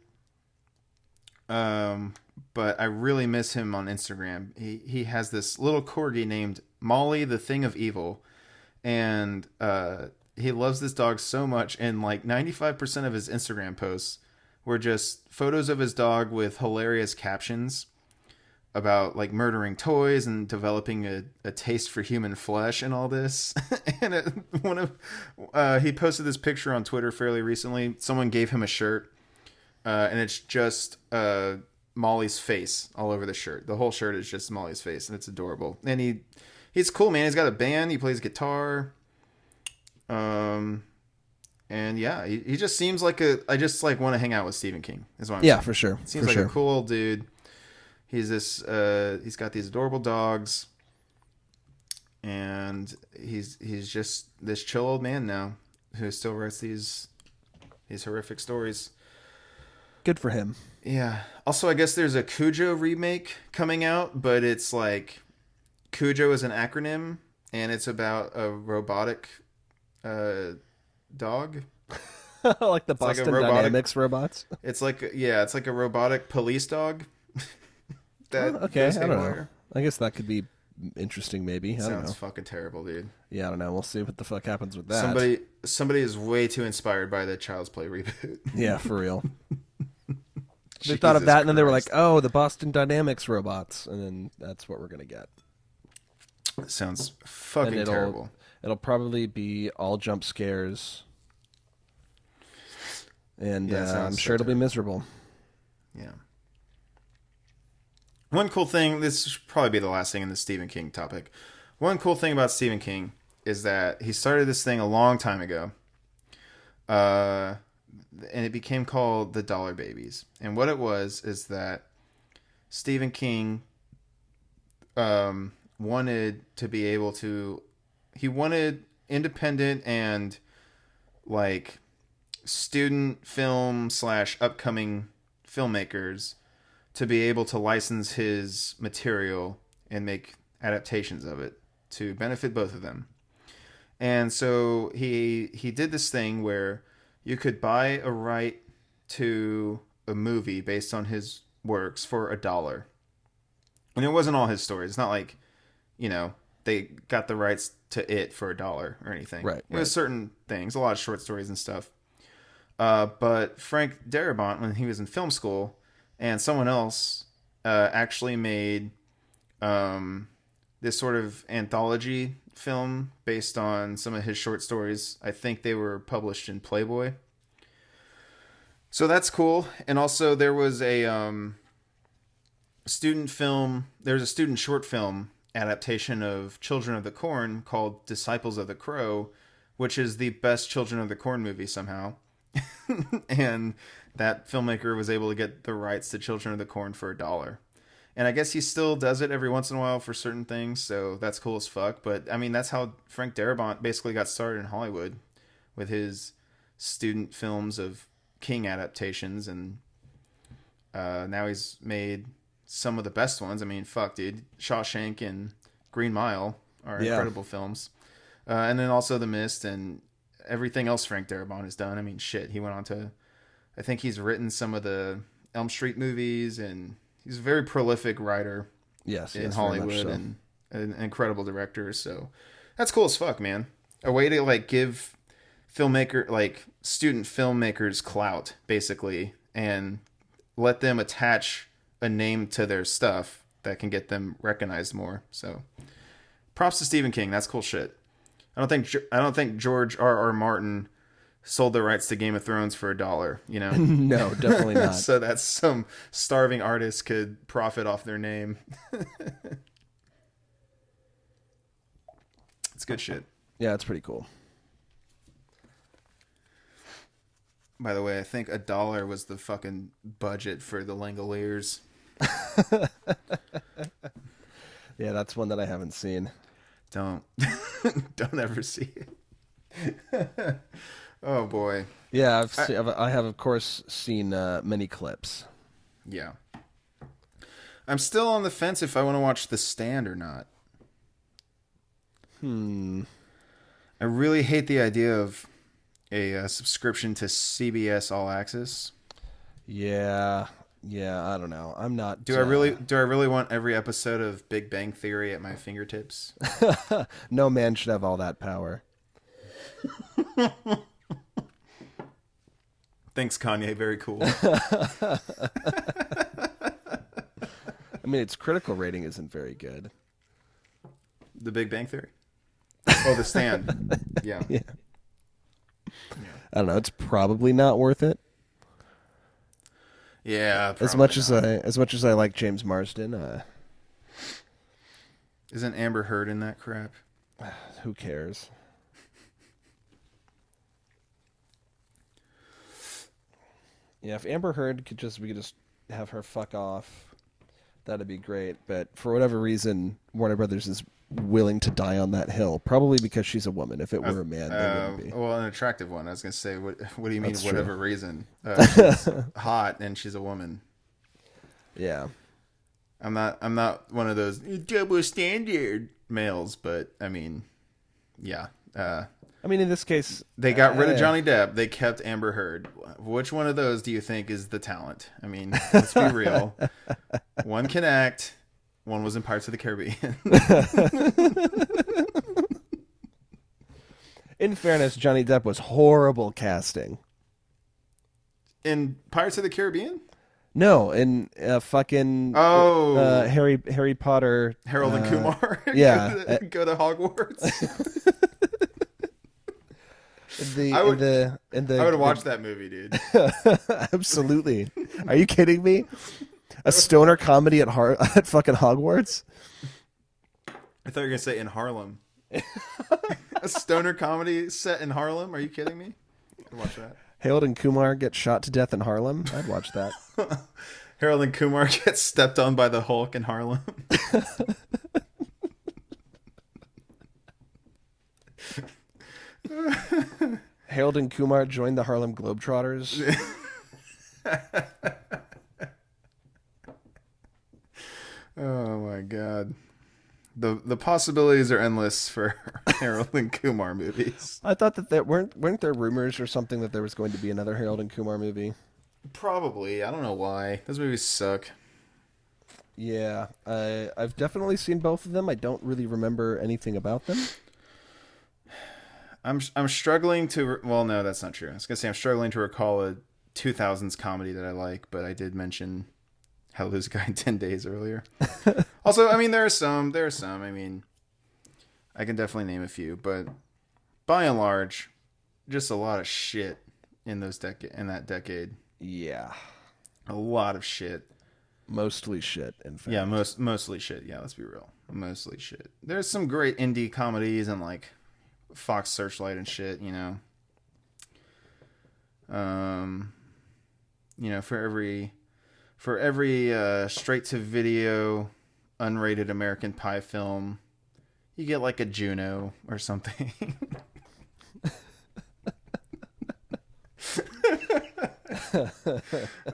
Um but I really miss him on Instagram. He he has this little corgi named Molly the Thing of Evil and uh he loves this dog so much and like 95% of his Instagram posts were just photos of his dog with hilarious captions about like murdering toys and developing a, a taste for human flesh and all this. (laughs) and it, one of uh, he posted this picture on Twitter fairly recently. Someone gave him a shirt, uh, and it's just uh, Molly's face all over the shirt. The whole shirt is just Molly's face, and it's adorable. And he he's cool, man. He's got a band. He plays guitar. Um, and yeah, he, he just seems like a. I just like want to hang out with Stephen King. Is what I'm yeah, saying. for sure. Seems for like sure. a cool old dude. He's this. Uh, he's got these adorable dogs, and he's he's just this chill old man now who still writes these these horrific stories. Good for him. Yeah. Also, I guess there's a Cujo remake coming out, but it's like Cujo is an acronym, and it's about a robotic uh, dog. (laughs) like the like a Boston robotic- Dynamics robots. It's like yeah, it's like a robotic police dog. (laughs) that Oh, okay, I don't know. I guess that could be interesting. Maybe I don't Sounds know. fucking terrible, dude. Yeah, I don't know. We'll see what the fuck happens with that. Somebody somebody is way too inspired by the Child's Play reboot. (laughs) Yeah, for real. they thought of Jesus that, and then they were like, "Oh, the Boston Dynamics robots," and then that's what we're gonna get. Sounds fucking terrible. It'll probably be all jump scares, and Yeah, uh, I'm sure it'll be miserable. Yeah. One cool thing, this should probably be the last thing in the Stephen King topic. One cool thing about Stephen King is that he started this thing a long time ago. Uh, and it became called The Dollar Babies. And what it was is that Stephen King um, wanted to be able to, he wanted independent and like student film slash upcoming filmmakers to be able to license his material and make adaptations of it to benefit both of them. And so he he did this thing where you could buy a right to a movie based on his works for a dollar. And it wasn't all his stories. It's not like, you know, they got the rights to it for a dollar or anything. Right, It right. was certain things, a lot of short stories and stuff. Uh, but Frank Darabont, when he was in film school, and someone else uh, actually made um, this sort of anthology film based on some of his short stories. I think they were published in Playboy. So that's cool. And also, there was a um, student film, there's a student short film adaptation of Children of the Corn called Disciples of the Crow, which is the best Children of the Corn movie somehow. (laughs) and that filmmaker was able to get the rights to Children of the Corn for a dollar. And I guess he still does it every once in a while for certain things, so that's cool as fuck. But I mean, that's how Frank Darabont basically got started in Hollywood with his student films of King adaptations, and uh, now he's made some of the best ones. I mean, fuck, dude, Shawshank and Green Mile are Yeah. incredible films, uh, and then also The Mist and everything else Frank Darabont has done. I mean, shit, he went on to, I think he's written some of the Elm Street movies, and he's a very prolific writer Yes, in yes, Hollywood so. and an incredible director. So that's cool as fuck, man. A way to like give filmmaker like student filmmakers clout basically and let them attach a name to their stuff that can get them recognized more. So props to Stephen King. That's cool shit. I don't think I don't think George R. R. Martin sold the rights to Game of Thrones for a dollar, you know. (laughs) no, definitely (laughs) not. so that some starving artist could profit off their name. (laughs) it's good shit. yeah, it's pretty cool. By the way, I think a dollar was the fucking budget for the Langoliers. (laughs) Yeah, that's one that I haven't seen. Don't (laughs) don't ever see it. (laughs) oh boy. Yeah, I've se- I've, I have of course seen uh, many clips. Yeah. I'm still on the fence if I want to watch The Stand or not. Hmm. I really hate the idea of a uh, subscription to CBS All Access. Yeah, yeah. I don't know. I'm not. Do I uh, really do I really want every episode of Big Bang Theory at my fingertips? (laughs) no man should have all that power. (laughs) Thanks Kanye, very cool. (laughs) I mean, its critical rating isn't very good. the Big Bang Theory. Oh, The Stand. Yeah. Yeah. I don't know. It's probably not worth it. Yeah. as much as. I, as much as I like James Marsden, uh, Isn't Amber Heard in that crap? (sighs) who cares? Yeah, if Amber Heard could just we could just have her fuck off, that'd be great. But for whatever reason, Warner Brothers is willing to die on that hill. Probably because she's a woman. If it were a man, they Uh, wouldn't be. well, an attractive one. I was gonna say, what? What do you mean? That's whatever reason? Uh, (laughs) hot and she's a woman. Yeah. I'm not. I'm not one of those double standard males, but I mean, yeah. Uh, I mean, in this case, they got rid uh, of Johnny Depp. They kept Amber Heard. Which one of those do you think is the talent? I mean, let's be real. (laughs) one can act. One was in Pirates of the Caribbean. (laughs) (laughs) In fairness, Johnny Depp was horrible casting. in Pirates of the Caribbean. No, in uh, fucking Oh, uh, Harry Harry Potter. Harold and uh, Kumar. (laughs) yeah. go to, go to Hogwarts. In the, I would- in the in the I would watch that movie, dude. Absolutely. Are you kidding me? A stoner comedy at Har- (laughs) at fucking Hogwarts? I thought you were gonna say in Harlem. (laughs) a stoner comedy set in Harlem? Are you kidding me? I'd watch that. Harold and Kumar get shot to death in Harlem? I'd watch that. (laughs) Harold and Kumar get stepped on by the Hulk in Harlem. Harold and Kumar joined the Harlem Globetrotters. oh my god. The the possibilities are endless for (laughs) Harold and Kumar movies. I thought that there weren't weren't there rumors or something that there was going to be another Harold and Kumar movie. Probably. I don't know why. Those movies suck. Yeah, I I've definitely seen both of them. I don't really remember anything about them. I'm I'm struggling to re- well no that's not true. I was gonna say I'm struggling to recall a 2000s comedy that I like, but I did mention To Lose a Guy in (laughs) 10 Days earlier. (laughs) also, I mean there are some there are some. I mean I can definitely name a few, but by and large, just a lot of shit in those decade in that decade. Yeah, A lot of shit. mostly shit. In fact, Yeah, most mostly shit. Yeah, let's be real. Mostly shit. There's some great indie comedies and like Fox Searchlight and shit, you know. Um you know, for every for every uh straight to video unrated American Pie film, you get like a Juno or something. (laughs)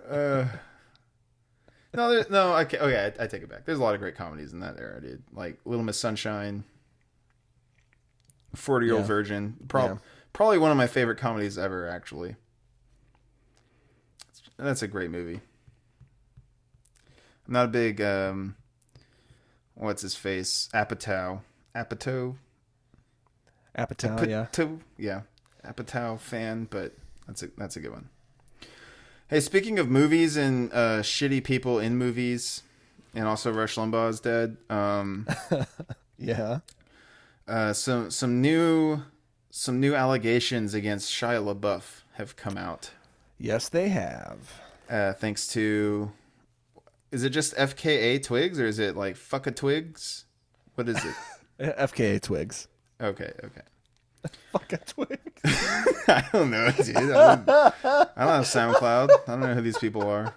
uh no, there, no, okay, okay, I, I take it back. There's a lot of great comedies in that era, dude. Like Little Miss Sunshine, Forty Year Old Yeah. Virgin, prob- Yeah. probably one of my favorite comedies ever. Actually, that's a great movie. Not a big, um, what's his face Apatow Apatow Apatow, yeah. Apatow yeah Apatow fan, but that's a that's a good one. Hey, speaking of movies and uh, shitty people in movies, and also Rush Limbaugh is dead. Um, (laughs) Yeah. uh, some some new some new allegations against Shia LaBeouf have come out. Yes, they have. uh, thanks to is it just FKA Twigs or is it like fuck a Twigs? What is it? (laughs) FKA Twigs. okay, okay. (laughs) Fuck a twig. (laughs) I don't know, dude. I don't, I don't have SoundCloud. I don't know who these people are.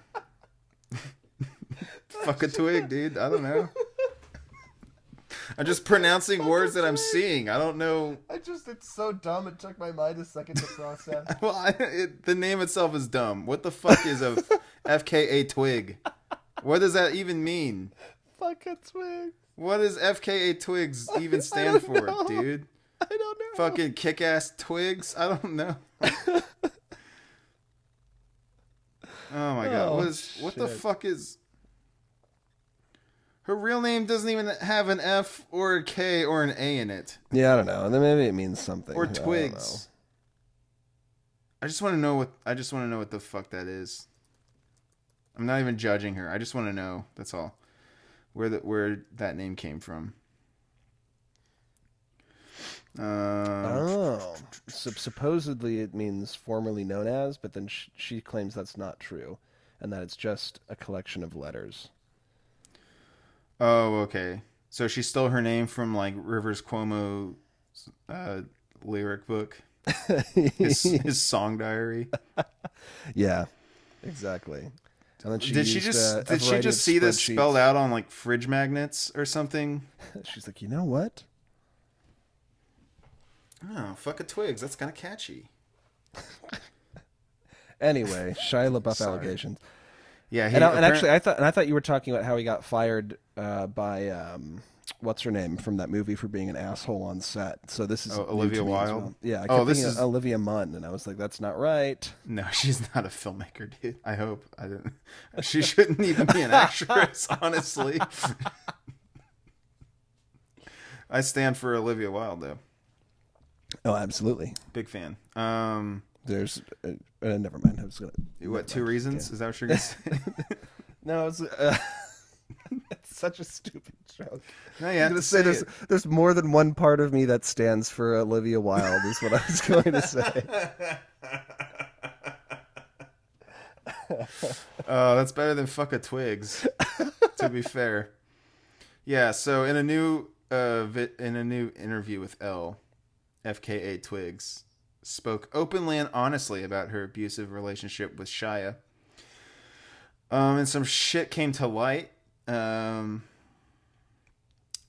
fuck a twig, dude. I don't know. I'm just pronouncing words that I'm seeing. I don't know. I just, it's so dumb. It took my mind a second to process. Well, I, it, the name itself is dumb. What the fuck is a FKA Twig? What does that even mean? Fuck a twig. What does FKA Twigs even stand for, know. dude? I don't know. Fucking kick ass twigs? I don't know. (laughs) oh my god. Oh, what is what the fuck is Her real name doesn't even have an F or a K or an A in it. Yeah, I don't know. Then maybe it means something. Or I twigs. I just want to know what I just want to know what the fuck that is. I'm not even judging her. I just want to know. That's all. Where the where that name came from. Um. Oh, so supposedly it means formerly known as, but then sh- she claims that's not true, and that it's just a collection of letters. Oh, okay. So she stole her name from like Rivers Cuomo uh, lyric book, (laughs) his, his song diary. (laughs) yeah, exactly. And then she did she just a did she just see this spelled out on like fridge magnets or something? (laughs) She's like, you know what? Oh, fuck a twigs. That's kind of catchy. (laughs) Anyway, Shia LaBeouf (laughs) Sorry. allegations. Yeah, he, And, I, and actually, I thought, and I thought you were talking about how he got fired uh, by um, what's her name from that movie for being an asshole on set. So this is Oh, Olivia Wilde? well. Yeah, I Oh, this is- Olivia Munn, and I was like, that's not right. no, (laughs) she's not a filmmaker, dude. I hope I didn't. (laughs) She shouldn't even be an actress, (laughs) honestly. I stand for Olivia Wilde, though. Oh, absolutely. Big fan. Um, There's uh, uh, never mind. I was gonna. what two reasons? Is that what you're gonna say? No, it's uh, it's (laughs) such a stupid joke. no, you I'm gonna say say there's there's more than one part of me that stands for Olivia Wilde. Is what I was going to say. (laughs) Oh, that's better than fuck a twigs. to be fair, yeah. So in a new uh, vi- in a new interview with Elle, FKA Twigs spoke openly and honestly about her abusive relationship with Shia. Um, and some shit came to light. Um,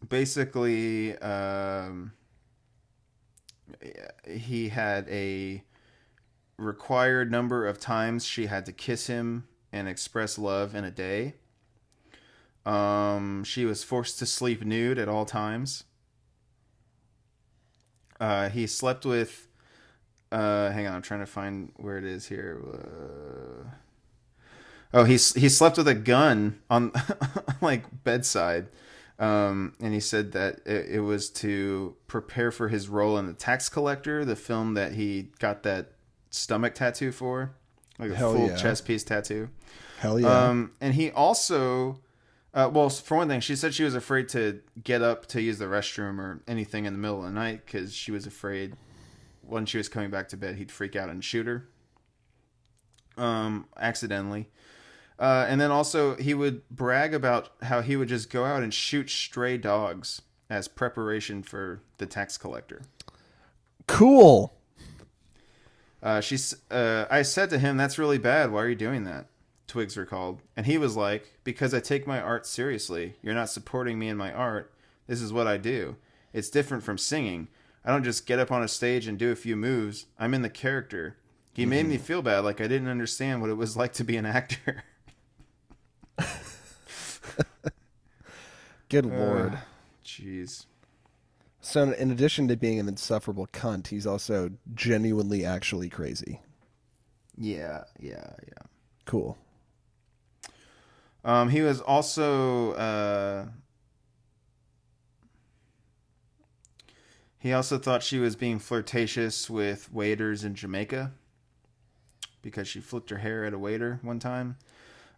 basically, um, he had a required number of times she had to kiss him and express love in a day. Um, she was forced to sleep nude at all times. Uh, he slept with. Uh, hang on, I'm trying to find where it is here. Uh, oh, he he slept with a gun on (laughs) like bedside. Um, and he said that it, it was to prepare for his role in the Tax Collector, the film that he got that stomach tattoo for, like a Hell full yeah. chest piece tattoo. Hell yeah. Um, and he also, uh, well, for one thing, she said she was afraid to get up to use the restroom or anything in the middle of the night because she was afraid when she was coming back to bed, he'd freak out and shoot her. Um, accidentally. Uh, and then also, he would brag about how he would just go out and shoot stray dogs as preparation for the tax collector. cool. Uh, she's. Uh, I said to him, "That's really bad. Why are you doing that?" Twigs recalled, and he was like, "Because I take my art seriously. You're not supporting me in my art. This is what I do. It's different from singing. I don't just get up on a stage and do a few moves. I'm in the character." He made me (laughs) feel bad, like I didn't understand what it was like to be an actor. (laughs) (laughs) Good uh, lord. Jeez. So, in addition to being an insufferable cunt, he's also genuinely actually crazy. Yeah, yeah, yeah. Cool. Um, he was also uh, he also thought she was being flirtatious with waiters in Jamaica because she flipped her hair at a waiter one time.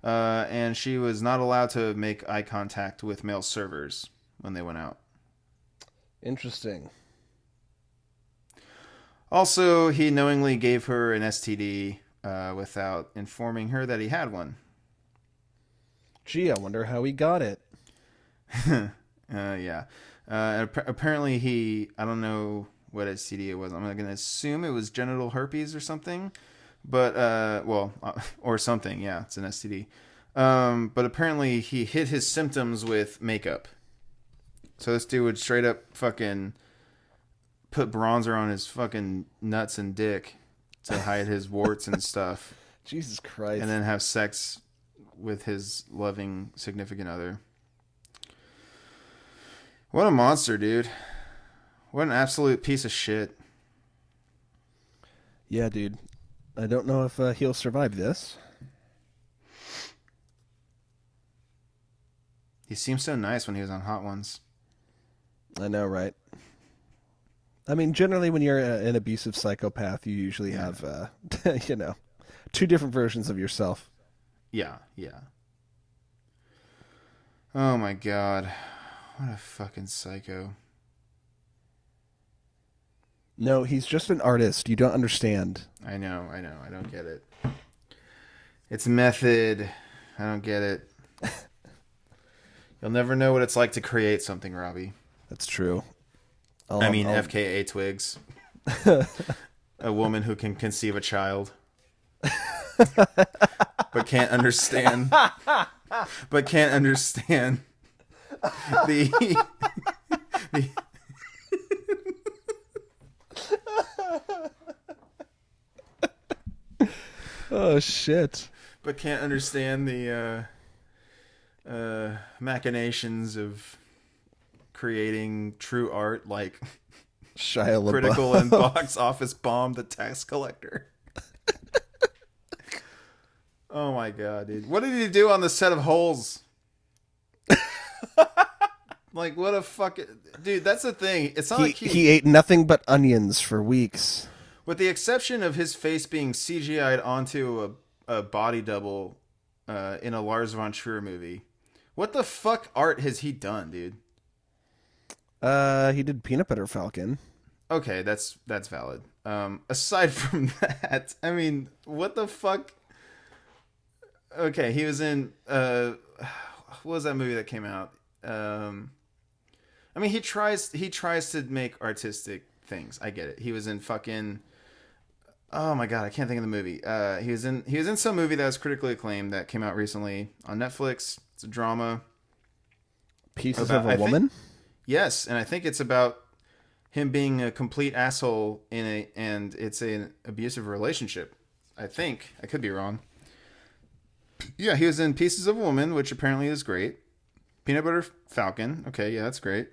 Uh, and she was not allowed to make eye contact with male servers when they went out. Interesting. Also, he knowingly gave her an STD uh, without informing her that he had one. Gee, I wonder how he got it. (laughs) uh, yeah. Uh, ap- apparently, he, I don't know what STD it was. I'm going to assume it was genital herpes or something. But, uh, well, uh, (laughs) or something. Yeah, it's an STD. Um, but apparently, he hid his symptoms with makeup. So this dude would straight up fucking put bronzer on his fucking nuts and dick to hide his warts and (laughs) stuff, Jesus Christ. and then have sex with his loving significant other. What a monster, dude. What an absolute piece of shit. yeah, dude. I don't know if uh, he'll survive this. He seemed so nice when he was on Hot Ones. I know, right? I mean, generally, when you're uh, an abusive psychopath, you usually Yeah. have, uh, (laughs) you know, two different versions of yourself. Yeah, yeah. Oh my god. What a fucking psycho. No, he's just an artist. You don't understand. I know, I know, I don't get it. It's method. I don't get it. (laughs) You'll never know what it's like to create something, Robbie. That's true. I'll- I mean, I'll- FKA Twigs. (laughs) a woman who can conceive a child. but can't understand. but can't understand (laughs) the. the Oh shit! but can't understand the uh, uh, machinations of creating true art like Shia LaBeouf. critical and box office bomb the tax collector. oh my god, dude. What did he do on the set of Holes? (laughs) like what a fucking dude, that's the thing. It's not he, like he, he ate nothing but onions for weeks. with the exception of his face being CGI'd onto a, a body double uh, in a Lars von Trier movie. What the fuck art has he done, dude? Uh, he did Peanut Butter Falcon. Okay, that's that's valid. Um, aside (laughs) from that, I mean, what the fuck? Okay, he was in uh, (sighs) what was that movie that came out? Um, I mean, he tries he tries to make artistic things. I get it. He was in fucking. Oh my god, I can't think of the movie. Uh, he was in he was in some movie that was critically acclaimed that came out recently on Netflix. It's a drama. Pieces About- of a I think- Woman. Yes, and I think it's about him being a complete asshole in a and it's an abusive relationship. I think I could be wrong. Yeah, he was in Pieces of a Woman, which apparently is great. Peanut Butter Falcon. Okay, yeah, that's great.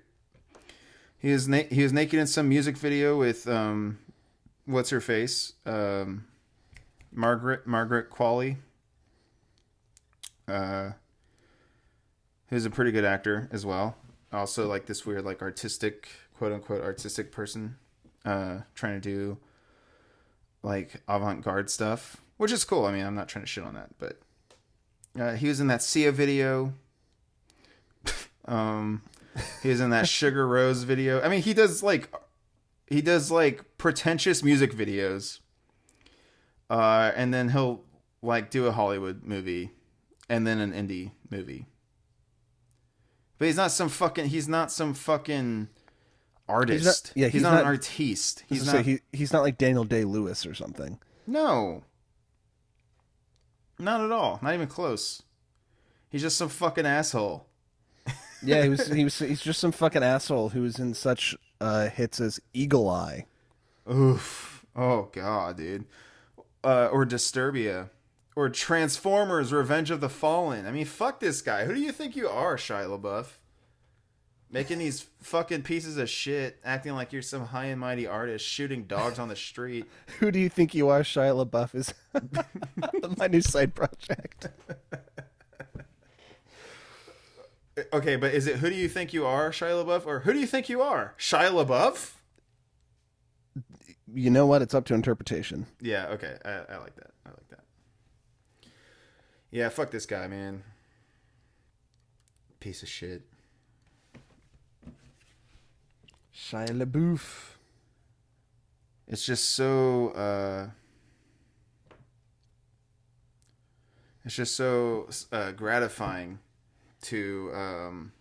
He is na- he was naked in some music video with um, what's her face, um, Margaret Margaret Qualley. Uh, who's a pretty good actor as well. Also, like this weird, like artistic, quote unquote, artistic person, uh, trying to do like avant garde stuff, which is cool. I mean, I'm not trying to shit on that, but uh, he was in that Sia video. (laughs) um, he was in that Sigur Rós video. I mean, he does like he does like pretentious music videos. Uh, and then he'll like do a Hollywood movie and then an indie movie. But he's not some fucking he's not some fucking artist. yeah, he's, he's not, not- an artiste. He's He's not he, he's not like Daniel Day Lewis or something. No. Not at all. Not even close. He's just some fucking asshole. Yeah, he was he was he's just some fucking asshole who was in such uh, hits as Eagle Eye. Oof. Oh god, dude. Uh, or Disturbia. Or Transformers Revenge of the Fallen. I mean, fuck this guy. Who do you think you are, Shia LaBeouf? Making these fucking pieces of shit, acting like you're some high and mighty artist, shooting dogs on the street. (laughs) Who do you think you are? Shia LaBeouf is (laughs) my new side project. (laughs) Okay, but is it who do you think you are, Shia LaBeouf, or who do you think you are, Shia LaBeouf? you know what? It's up to interpretation. Yeah, okay. I, I like that. I like that. Yeah, fuck this guy, man. Piece of shit. Shia LaBeouf. It's just so uh it's just so uh, gratifying to um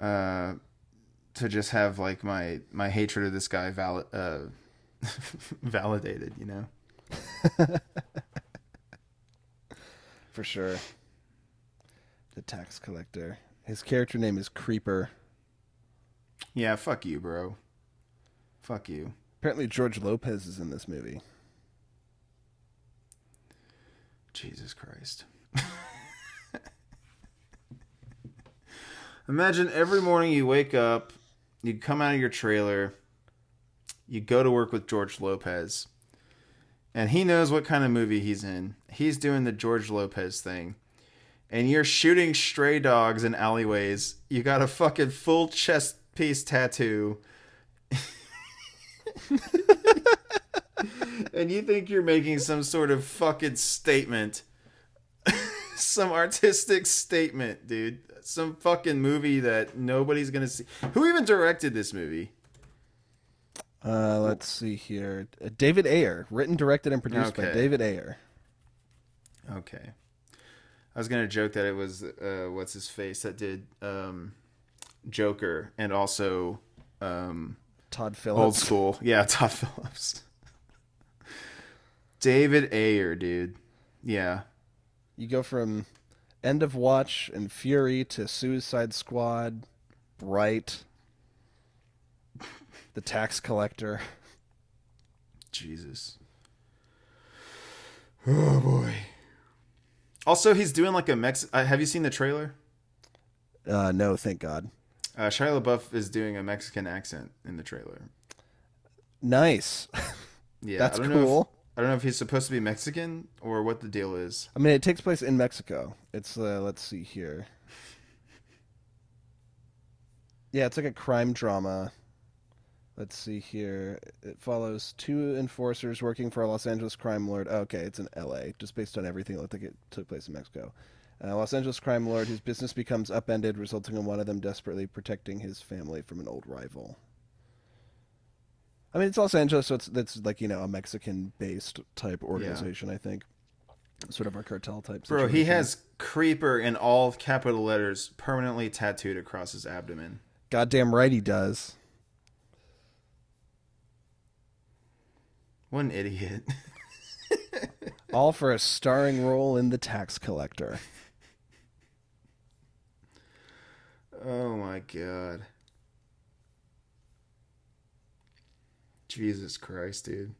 uh to just have like my my hatred of this guy valid uh (laughs) validated, you know. (laughs) For sure. The tax collector. His character name is Creeper. Yeah, fuck you, bro. Fuck you. Apparently, George Lopez is in this movie. Jesus Christ. (laughs) Imagine every morning you wake up, you come out of your trailer, you go to work with George Lopez, and he knows what kind of movie he's in. He's doing the George Lopez thing. And you're shooting stray dogs in alleyways. You got a fucking full chest piece tattoo. (laughs) and you think you're making some sort of fucking statement. (laughs) some artistic statement, dude. Some fucking movie that nobody's gonna see. Who even directed this movie? Uh, let's see here. Uh, David Ayer, written, directed, and produced by David Ayer. Okay. I was gonna joke that it was uh, what's his face that did um, Joker and also um, Todd Phillips. old school. Yeah, (laughs) Todd Phillips. David Ayer, dude. Yeah. You go from End of Watch and Fury to Suicide Squad, Bright, The Tax Collector. Jesus. (sighs) Oh boy. Also, he's doing like a Mex. Uh, have you seen the trailer? Uh, no, thank God. Uh, Shia LaBeouf is doing a Mexican accent in the trailer. Nice. (laughs) Yeah, That's cool. I don't know if he's supposed to be Mexican or what the deal is. I mean, it takes place in Mexico. It's uh, let's see here. Yeah, it's like a crime drama. Let's see here. It follows two enforcers working for a Los Angeles crime lord. Oh, okay, it's in L.A. Just based on everything, it looked like it took place in Mexico. A Los Angeles crime lord whose business becomes upended, resulting in one of them desperately protecting his family from an old rival. I mean, it's Los Angeles, so it's that's like you know a Mexican-based type organization. I think, sort of a cartel type. Bro, he has creeper in all capital letters permanently tattooed across his abdomen. Goddamn right he does. What an idiot. (laughs) All for a starring role in The Tax Collector. oh my god. Jesus Christ, dude.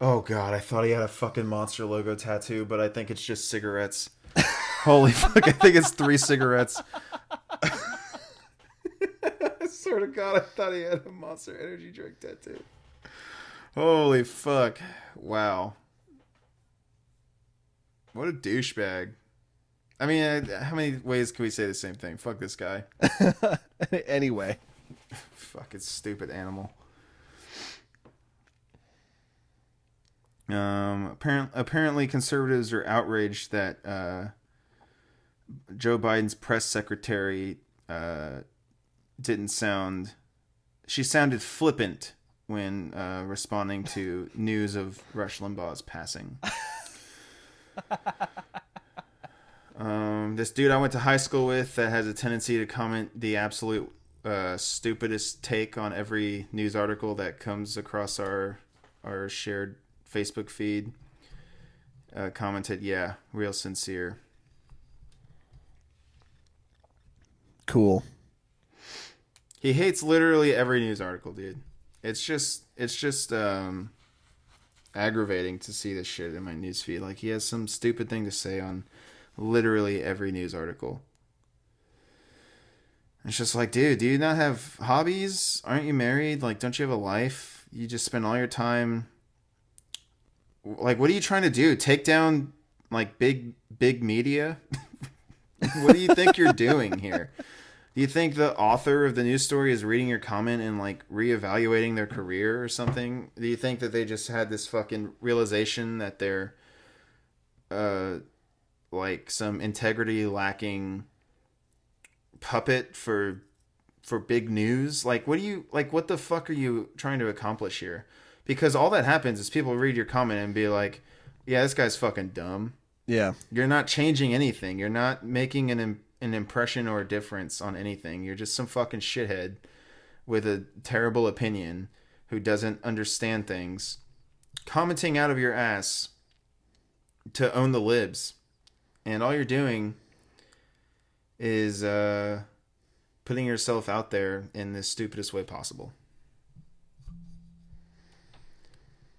Oh god, I thought he had a fucking monster logo tattoo, but I think it's just cigarettes. (laughs) Holy fuck, I think it's three cigarettes. (laughs) I swear to God, I thought he had a monster energy drink tattoo. Holy fuck. Wow. What a douchebag. I mean, how many ways can we say the same thing? Fuck this guy. (laughs) anyway, (laughs) Fucking stupid animal. Um, apparent, apparently, conservatives are outraged that uh, Joe Biden's press secretary uh, didn't sound. She sounded flippant when uh, responding to news of Rush Limbaugh's passing. (laughs) um, this dude I went to high school with that has a tendency to comment the absolute uh, stupidest take on every news article that comes across our our shared Facebook feed. Uh, commented, "Yeah, real sincere." cool. He hates literally every news article, dude. It's just it's just um aggravating to see this shit in my news feed. Like he has some stupid thing to say on literally every news article. It's just like, dude, do you not have hobbies? Aren't you married? Like, don't you have a life? You just spend all your time like what are you trying to do? Take down like big big media? (laughs) what do you think you're doing here? Do you think the author of the news story is reading your comment and like reevaluating their career or something? Do you think that they just had this fucking realization that they're uh like some integrity lacking puppet for for big news? Like what do you like what the fuck are you trying to accomplish here? Because all that happens is people read your comment and be like, "Yeah, this guy's fucking dumb." Yeah. You're not changing anything. You're not making an an impression or a difference on anything. You're just some fucking shithead with a terrible opinion who doesn't understand things, commenting out of your ass to own the libs, and all you're doing is uh, putting yourself out there in the stupidest way possible.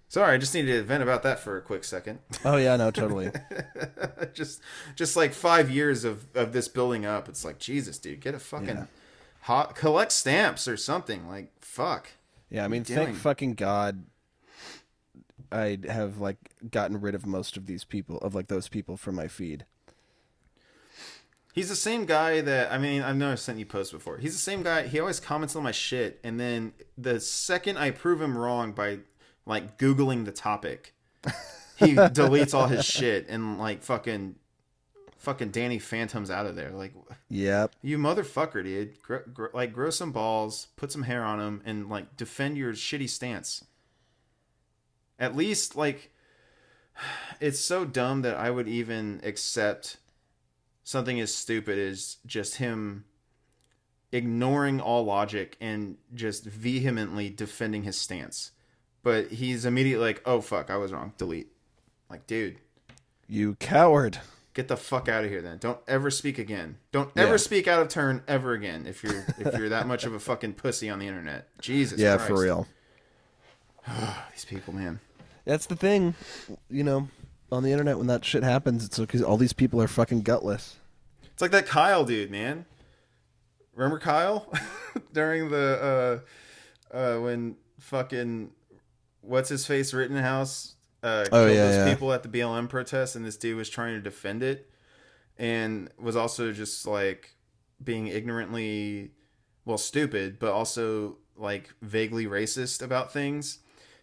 Sorry, I just needed to vent about that for a quick second. Oh yeah, no, totally. (laughs) just just like five years of of this building up it's like jesus dude get a fucking Yeah. hot collect stamps or something like fuck Yeah, I mean, thank doing? fucking God, I have like gotten rid of most of these people, of like those people from my feed. He's the same guy that i mean i've never sent you posts before he's the same guy he always comments on my shit and then the second i prove him wrong by like googling the topic he (laughs) deletes all his shit and like fucking fucking danny phantoms out of there like Yep. You motherfucker, dude. Gr- gr- like, grow some balls, put some hair on them, and like defend your shitty stance. At least, like, (sighs) it's so dumb that I would even accept something as stupid as just him ignoring all logic and just vehemently defending his stance. But he's immediately like, "Oh fuck, I was wrong. Delete." Like, dude, You coward. get the fuck out of here then don't ever speak again don't ever Yeah. speak out of turn ever again if you're if you're that much of a fucking pussy on the internet jesus Yeah, Christ. for real. (sighs) these people man That's the thing, you know, on the internet when that shit happens, it's because all these people are fucking gutless. It's like that kyle dude man remember kyle (laughs) during the uh uh when fucking what's his face rittenhouse uh Oh, killed yeah, those yeah. people at the blm protest and this dude was trying to defend it and was also just like being ignorantly well stupid but also like vaguely racist about things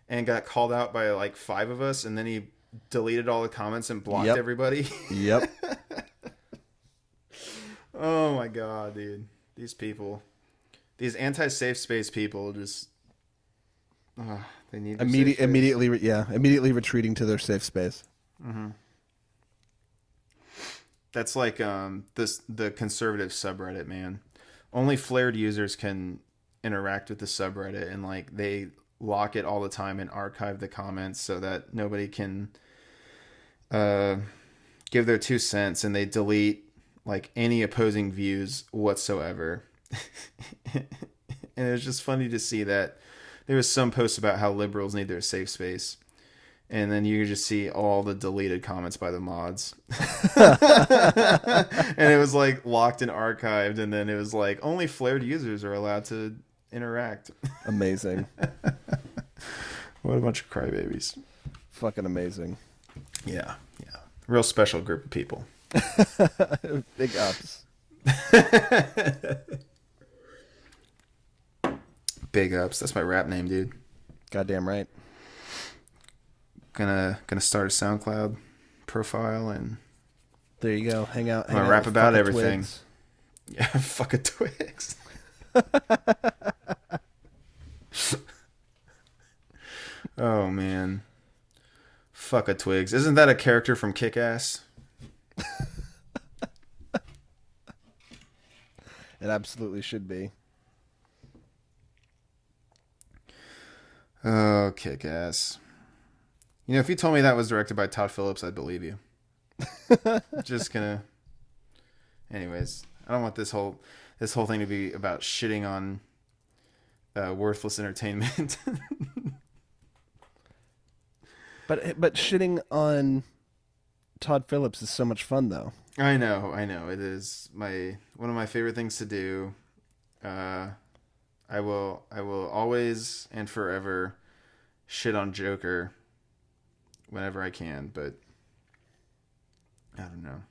and got called out by like five of us and then he deleted all the comments and blocked Yep. everybody Yep. (laughs) oh my god dude these people these anti-safe space people just uh, they need their safe Immediate, space. immediately, re- yeah, immediately retreating to their safe space. That's like um this the conservative subreddit, man. Only flared users can interact with the subreddit and like they lock it all the time and archive the comments so that nobody can uh give their two cents and they delete like any opposing views whatsoever. (laughs) and it was just funny to see that there was some posts about how liberals need their safe space. And then you could just see all the deleted comments by the mods. (laughs) and it was like locked and archived and then it was like only flared users are allowed to interact. Amazing. (laughs) What a bunch of crybabies. fucking amazing. Yeah, yeah. Real special group of people. (laughs) Big ups. (laughs) Big ups. That's my rap name, dude. Goddamn right. Gonna gonna start a SoundCloud profile and There you go. Hang out. I'm gonna out rap about everything. Twigs. (laughs) yeah, fuck a Twix. oh man. Fuck a Twigs. Isn't that a character from Kick Ass? (laughs) It absolutely should be. Oh, kick ass. You know, if you told me that was directed by Todd Phillips, I'd believe you. (laughs) Just gonna. Anyways, I don't want this whole this whole thing to be about shitting on uh, worthless entertainment. (laughs) But but shitting on Todd Phillips is so much fun though. I know, I know. It is my one of my favorite things to do. Uh, I will, I will always and forever shit on Joker whenever I can, but I don't know.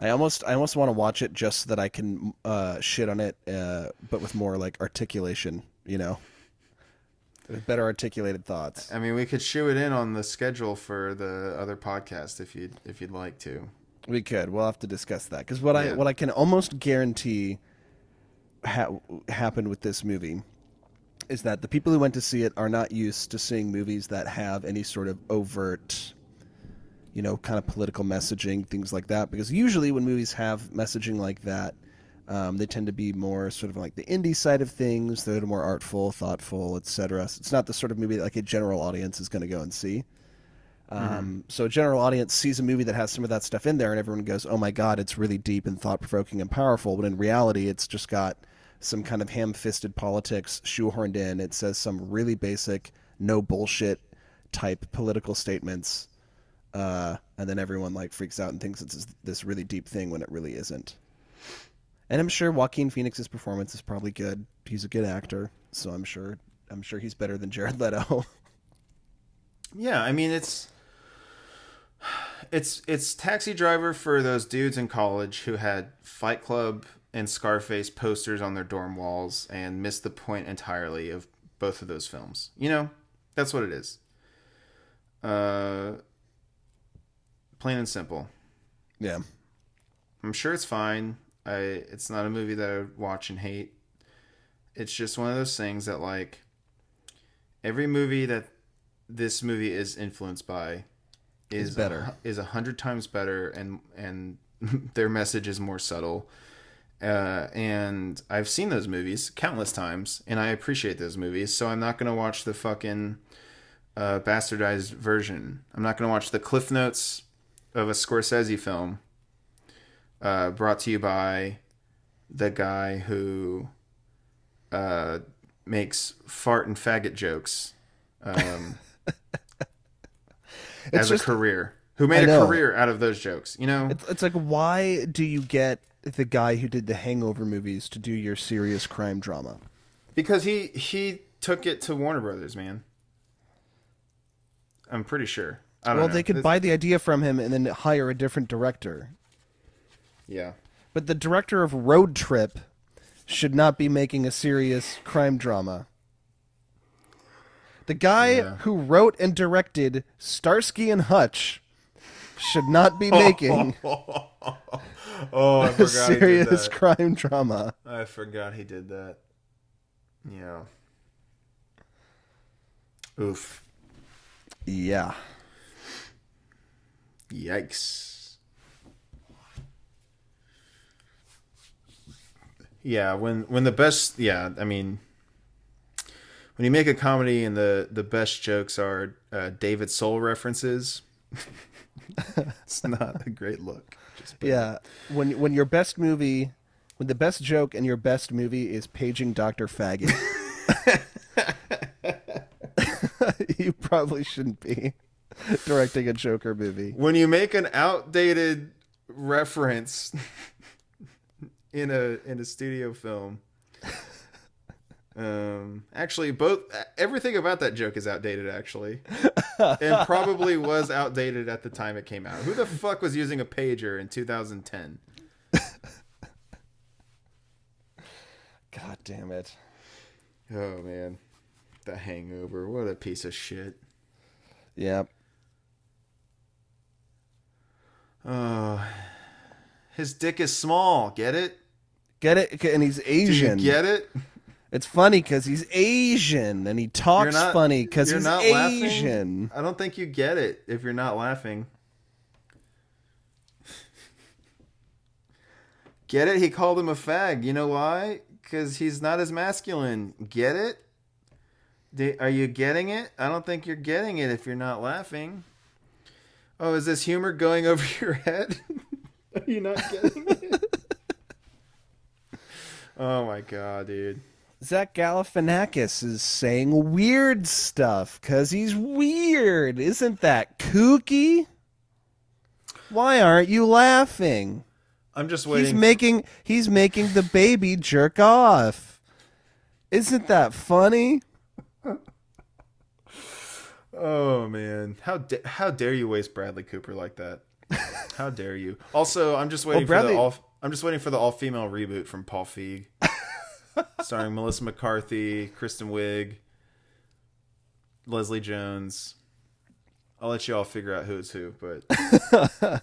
I almost I almost want to watch it just so that I can uh, shit on it, uh, but with more like articulation, you know, with better articulated thoughts. I mean, we could shoe it in on the schedule for the other podcast if you'd if you'd like to. We could. We'll have to discuss that because what I what I can almost guarantee ha- happened with this movie is that the people who went to see it are not used to seeing movies that have any sort of overt, you know, kind of political messaging, things like that. Because usually when movies have messaging like that, um, they tend to be more sort of like the indie side of things. They're more artful, thoughtful, etc. So it's not the sort of movie that like a general audience is going to go and see. Um, So a general audience sees a movie that has some of that stuff in there, and everyone goes, "Oh my god, it's really deep and thought provoking and powerful." But in reality, it's just got some kind of ham-fisted politics shoehorned in. It says some really basic, no bullshit type political statements, uh, and then everyone like freaks out and thinks it's this really deep thing when it really isn't. And I'm sure Joaquin Phoenix's performance is probably good. He's a good actor, so I'm sure I'm sure he's better than Jared Leto. (laughs) Yeah, I mean it's it's it's Taxi Driver for those dudes in college who had Fight Club and Scarface posters on their dorm walls and missed the point entirely of both of those films. You know, that's what it is. Uh, plain and simple. yeah. I'm sure it's fine. I it's not a movie that I would watch and hate. It's just one of those things that like every movie that this movie is influenced by is Is better. a, is a hundred times better and and (laughs) their message is more subtle. Uh, and I've seen those movies countless times, and I appreciate those movies. So I'm not gonna watch the fucking uh, bastardized version. I'm not gonna watch the Cliff Notes of a Scorsese film uh, brought to you by the guy who uh, makes fart and faggot jokes um, (laughs) as just- a career. Who made a career out of those jokes? You know, It's, it's like, why do you get the guy who did the Hangover movies to do your serious crime drama? because he he took it to Warner Brothers, man. I'm pretty sure. I don't Well, know. they could This- buy the idea from him and then hire a different director. Yeah. But the director of Road Trip should not be making a serious crime drama. The guy Yeah. who wrote and directed Starsky and Hutch should not be (laughs) making Oh, a forgot he did serious crime drama. I forgot he did that. Yeah. Oof. Yeah. Yikes. Yeah, when when the best yeah, I mean when you make a comedy and the the best jokes are uh, David Soul references, (laughs) it's not a great look. Yeah. When when your best movie when the best joke in your best movie is paging Dr. Faggot. (laughs) you probably shouldn't be directing a Joker movie. when you make an outdated reference in a in a studio film. (laughs) Um actually both everything about that joke is outdated actually. And probably was outdated at the time it came out. Who the fuck was using a pager in 2010 God damn it. oh man. The hangover. What a piece of shit. Yep. oh his dick is small get it Get it? And he's do you Asian. get it It's funny because he's Asian and he talks not- funny because he's not laughing? Asian. I don't think you get it if you're not laughing. Get it? He called him a fag. You know why? Because he's not as masculine. Get it? Are you getting it? I don't think you're getting it if you're not laughing. Oh, is this humor going over (laughs) your head? (laughs) Are you not getting it? (laughs) oh my god, dude. Zach Galifianakis is saying weird stuff because he's weird. Isn't that kooky? Why aren't you laughing? I'm just waiting. He's making he's making the baby jerk off. Isn't that funny? (laughs) Oh man, how da- how dare you waste Bradley Cooper like that? (laughs) How dare you? Also, I'm just waiting Bradley- for the all. I'm just waiting for the all female reboot from Paul Feig, (laughs) starring Melissa McCarthy, Kristen Wiig, Leslie Jones. I'll let you all figure out who's who, but (laughs)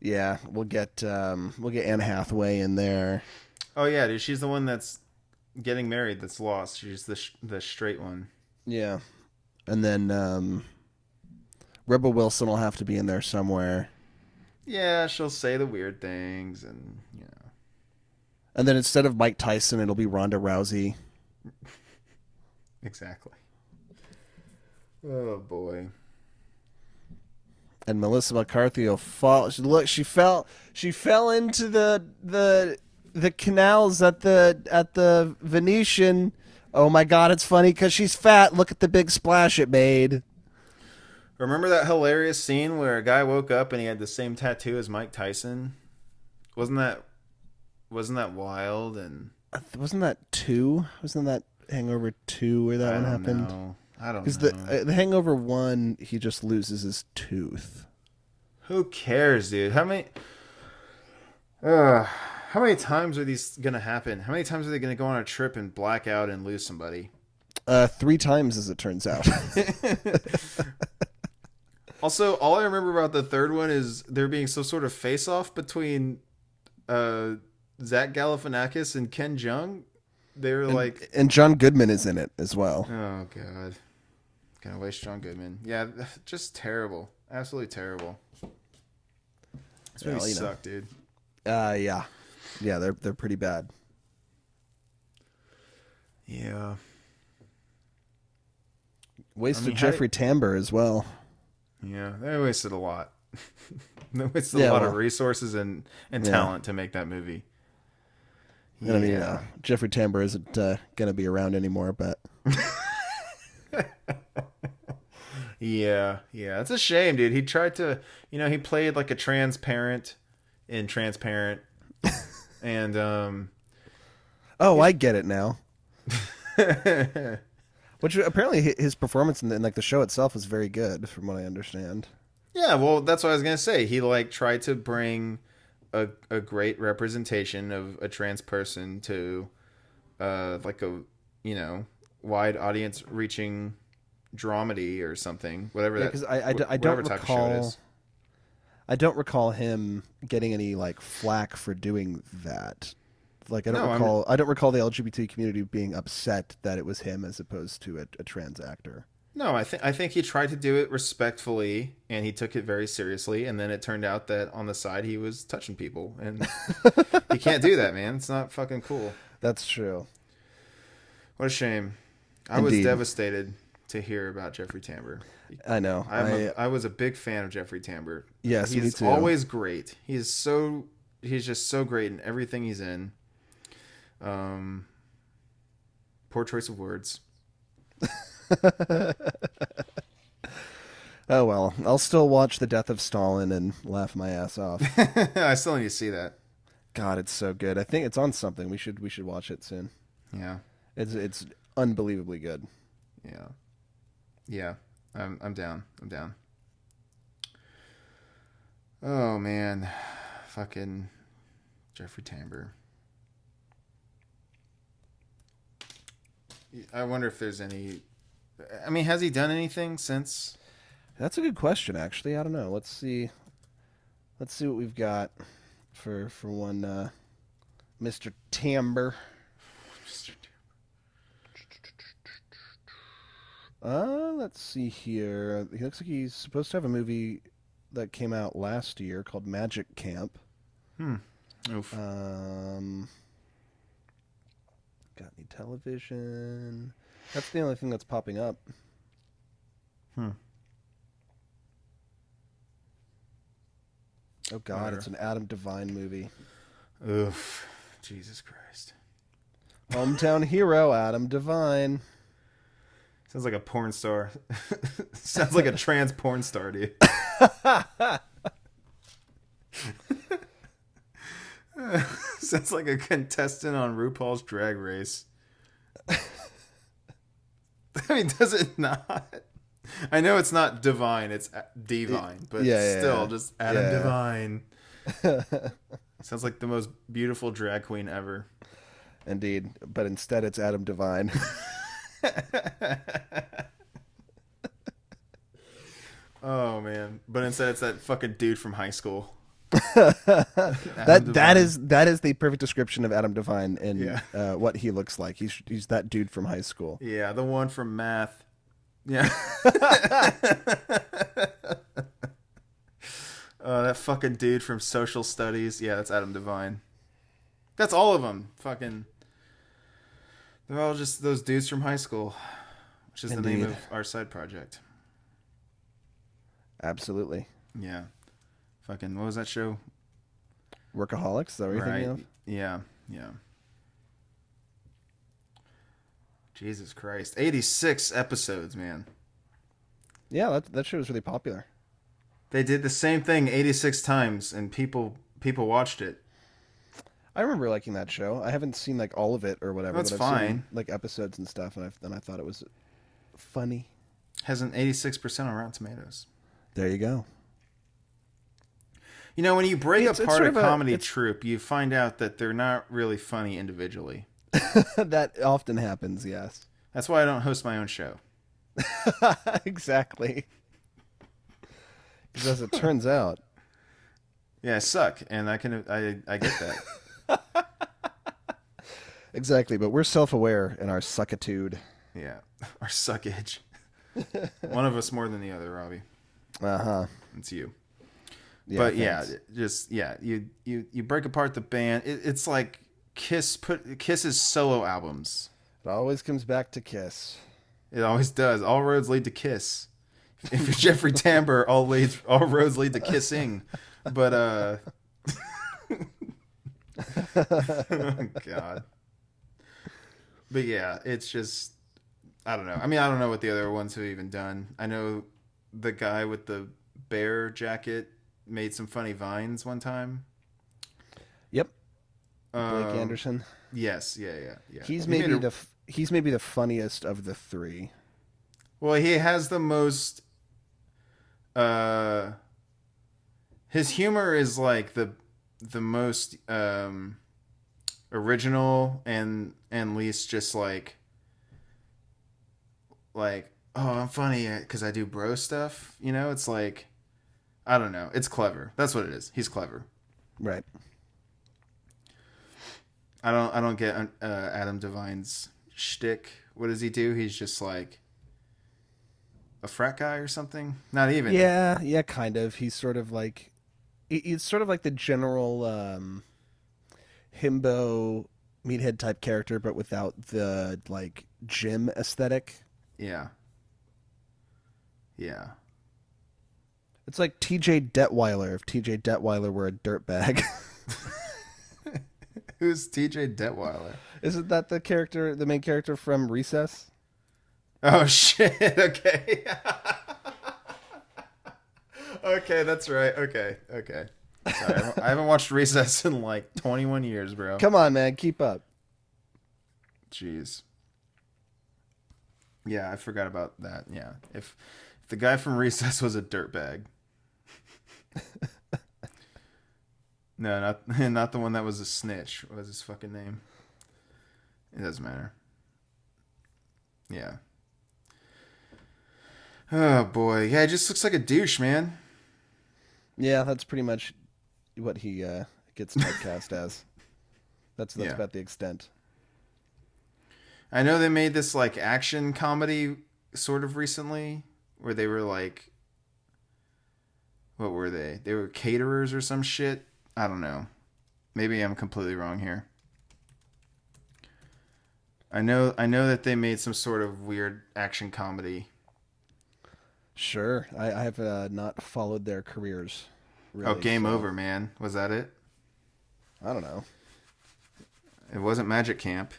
Yeah, we'll get um, we'll get Anne Hathaway in there. oh yeah, dude, she's the one that's getting married. That's lost. She's the sh- the straight one. Yeah, and then um, Rebel Wilson will have to be in there somewhere. Yeah, she'll say the weird things, and you know. And then instead of Mike Tyson, it'll be Ronda Rousey. (laughs) Exactly. Oh boy. and Melissa McCarthy will fall. She, look, she fell. She fell into the the the canals at the at the Venetian. Oh my God, it's funny because she's fat. Look at the big splash it made. Remember that hilarious scene where a guy woke up and he had the same tattoo as Mike Tyson? Wasn't that wasn't that wild and Wasn't that two? Wasn't that Hangover two where that I one happened? know. I don't Because know. the uh, the Hangover one, he just loses his tooth. Who cares, dude? How many uh, how many times are these gonna happen? How many times are they gonna go on a trip and black out and lose somebody? Uh, three times, as it turns out. (laughs) (laughs) Also, all I remember about the third one is there being some sort of face off between uh Zach Galifianakis and Ken Jeong. They were like and John Goodman is in it as well. Oh god. Gonna waste John Goodman. Yeah, (sighs) just terrible. Absolutely terrible. This movie Well, sucked, dude. Uh, yeah, yeah, they're they're pretty bad. Yeah. Wasted I mean, Jeffrey Tambor as well. Yeah. They wasted a lot. (laughs) they wasted Yeah, a lot well- of resources and, and Yeah. talent to make that movie. And I mean, you know, Jeffrey Tambor isn't uh, going to be around anymore, but (laughs) Yeah, yeah. It's a shame, dude. He tried to you know, he played like a transparent in transparent. (laughs) and um oh, I get it now. Which apparently his performance in, the, in like the show itself was very good, from what I understand. Yeah, well, that's what I was gonna say. He like tried to bring a a great representation of a trans person to uh like a you know wide audience reaching dramedy or something, whatever Yeah, that. because I, I, I don't whatever show it recall. I don't recall him getting any like flack for doing that. Like I don't No, I'm- recall. I don't recall the LGBT community being upset that it was him as opposed to a, a trans actor. No, I think I think he tried to do it respectfully, and he took it very seriously. And then it turned out that on the side he was touching people, and (laughs) he can't do that, man. It's not fucking cool. That's true. What a shame. I was devastated to hear about Jeffrey Tambor. I know. I'm I, a, I was a big fan of Jeffrey Tambor. Yes, he's always great. He's so he's just so great in everything he's in. Um, poor choice of words. (laughs) oh well, I'll still watch The Death of Stalin and laugh my ass off. (laughs) I still need to see that. God, it's so good. I think it's on something. We should we should watch it soon. Yeah, It's it's unbelievably good. yeah, yeah. I'm I'm down. I'm down. Oh man, (sighs) fucking Jeffrey Tambor. I wonder if there's any. I mean, has he done anything since? That's a good question, actually. I don't know. Let's see. Let's see what we've got for for one, uh, Mr. Tambor. Uh, let's see here. He looks like he's supposed to have a movie that came out last year called Magic Camp. Hmm. Oof. Um, got any television? That's the only thing that's popping up. Hmm. Oh God, Whatever. it's an Adam Devine movie. Oof. Jesus Christ. Hometown hero Adam Devine. Sounds like a porn star. (laughs) Sounds like a trans porn star, dude. (laughs) (laughs) (laughs) Sounds like a contestant on RuPaul's Drag Race. (laughs) I mean, does it not? I know it's not divine, it's divine, but Yeah, yeah, still yeah. just Adam. Divine. (laughs) Sounds like the most beautiful drag queen ever. Indeed, but instead it's Adam Divine. Oh man! But instead, it's that fucking dude from high school. (laughs) that Adam that Devine. is that is the perfect description of Adam Devine and Yeah. uh, what he looks like. He's he's that dude from high school. Yeah, the one from math. Yeah. (laughs) (laughs) uh, that fucking dude from social studies. Yeah, that's Adam Devine. That's all of them. Fucking. They're all just those dudes from high school, which is the name of our side project. Absolutely. Yeah. Fucking, what was that show? Workaholics. Is that what you're thinking of? Yeah, yeah. Jesus Christ. 86 episodes, man. Yeah, that that show was really popular. They did the same thing 86 times and people people watched it. I remember liking that show. I haven't seen like all of it or whatever. That's but I've seen, fine. like episodes and stuff, and I and I thought it was funny. Has an 86% on Rotten Tomatoes. There you go. You know, when you break It's- it's apart sort a of a- comedy it's- troupe, you find out that they're not really funny individually. (laughs) that often happens. Yes. That's why I don't host my own show. (laughs) exactly. Because as it turns out, Yeah, I suck, and I can I I get that. (laughs) exactly. But we're self-aware in our suckitude. yeah, our suckage. One of us more than the other, Robbie. Uh huh. It's you. Yeah, but yeah, just yeah, you you you break apart the band. It, it's like Kiss put Kiss's solo albums. it always comes back to Kiss. It always does. All roads lead to Kiss. (laughs) If you're Jeffrey Tambor, all leads all roads lead to kissing. But uh oh, (laughs) God. But yeah, it's just I don't know. I mean, I don't know what the other ones have even done. I know the guy with the bear jacket made some funny vines one time. Yep. Blake Um, Anderson. Yes, yeah, yeah, yeah. He's He maybe a- the he's maybe the funniest of the three. Well, he has the most. Uh, his humor is like the the most um, original and and least just like like oh I'm funny because I do bro stuff. You know, it's like I don't know. It's clever. That's what it is. He's clever. Right. I don't I don't get uh, Adam Devine's shtick. What does he do? He's just like a frat guy or something. Not even. Yeah, yeah, kind of. He's sort of like It's sort of like the general um himbo meathead type character but without the like gym aesthetic. Yeah. Yeah. It's like TJ Detweiler if TJ Detweiler were a dirtbag. (laughs) Who's TJ Detweiler? Isn't that the character the main character from Recess? Oh (laughs) shit. Okay. (laughs) okay, that's right. Okay. Okay. Sorry, I haven't- watched Recess in like 21 years, bro. Come on, man, keep up. Jeez. Yeah, I forgot about that. Yeah. If if the guy from Recess was a dirtbag. (laughs) no, not (laughs) not the one that was a snitch. What was his fucking name? It doesn't matter. Yeah. Oh boy. Yeah, he just looks like a douche, man. Yeah, that's pretty much what he uh, gets (laughs) typecast as. That's that's Yeah. about the extent. I know they made this like action comedy sort of recently where they were like what were they? They were caterers or some shit. I don't know. Maybe I'm completely wrong here. I know I know that they made some sort of weird action comedy. Sure, I, I have uh, not followed their careers. Really, oh, Game so- Over, man. Was that it? I don't know. It wasn't Magic Camp.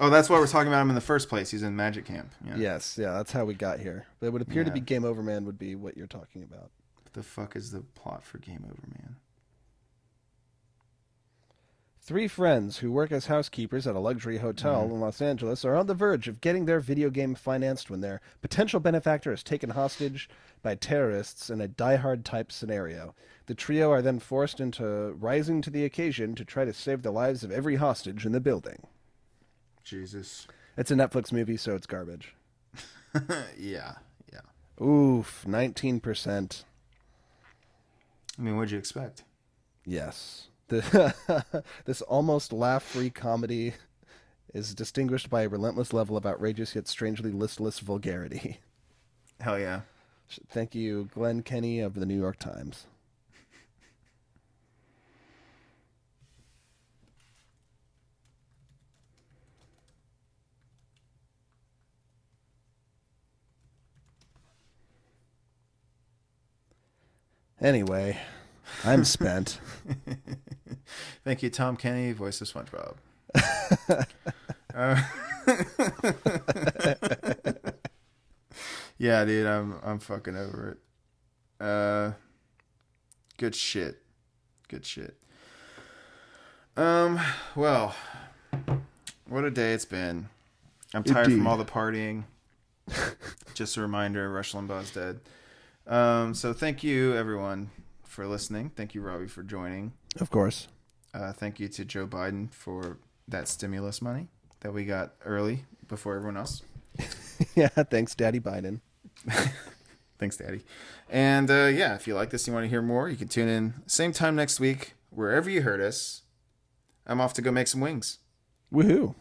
Oh, that's why we're talking about him in the first place. He's in Magic Camp. Yeah. Yes, yeah, that's how we got here. But it would appear to be Game Over Man would be what you're talking about. The fuck is the plot for Game Over, man? Three friends who work as housekeepers at a luxury hotel mm-hmm. in Los Angeles are on the verge of getting their video game financed when their potential benefactor is taken hostage by terrorists in a Die Hard type scenario. The trio are then forced into rising to the occasion to try to save the lives of every hostage in the building. Jesus. It's a Netflix movie, so it's garbage. (laughs) yeah, yeah. Oof, 19%. I mean, what'd you expect? Yes. The, (laughs) this almost laugh free comedy is distinguished by a relentless level of outrageous yet strangely listless vulgarity. Hell yeah. Thank you, Glenn Kenny of the New York Times. Anyway, I'm spent. (laughs) Thank you, Tom Kenny, voice of SpongeBob. (laughs) uh, (laughs) yeah, dude, I'm I'm fucking over it. Uh, good shit, good shit. Um, well, what a day it's been. I'm tired Indeed. from all the partying. Just a reminder, Rush Limbaugh's dead. Um, so thank you everyone for listening. Thank you, Robbie, for joining. Of course. Uh, thank you to Joe Biden for that stimulus money that we got early before everyone else. (laughs) (laughs) yeah, thanks, Daddy Biden. (laughs) Thanks, Daddy. And uh, yeah, if you like this, and you want to hear more, you can tune in same time next week, wherever you heard us. I'm off to go make some wings. Woohoo.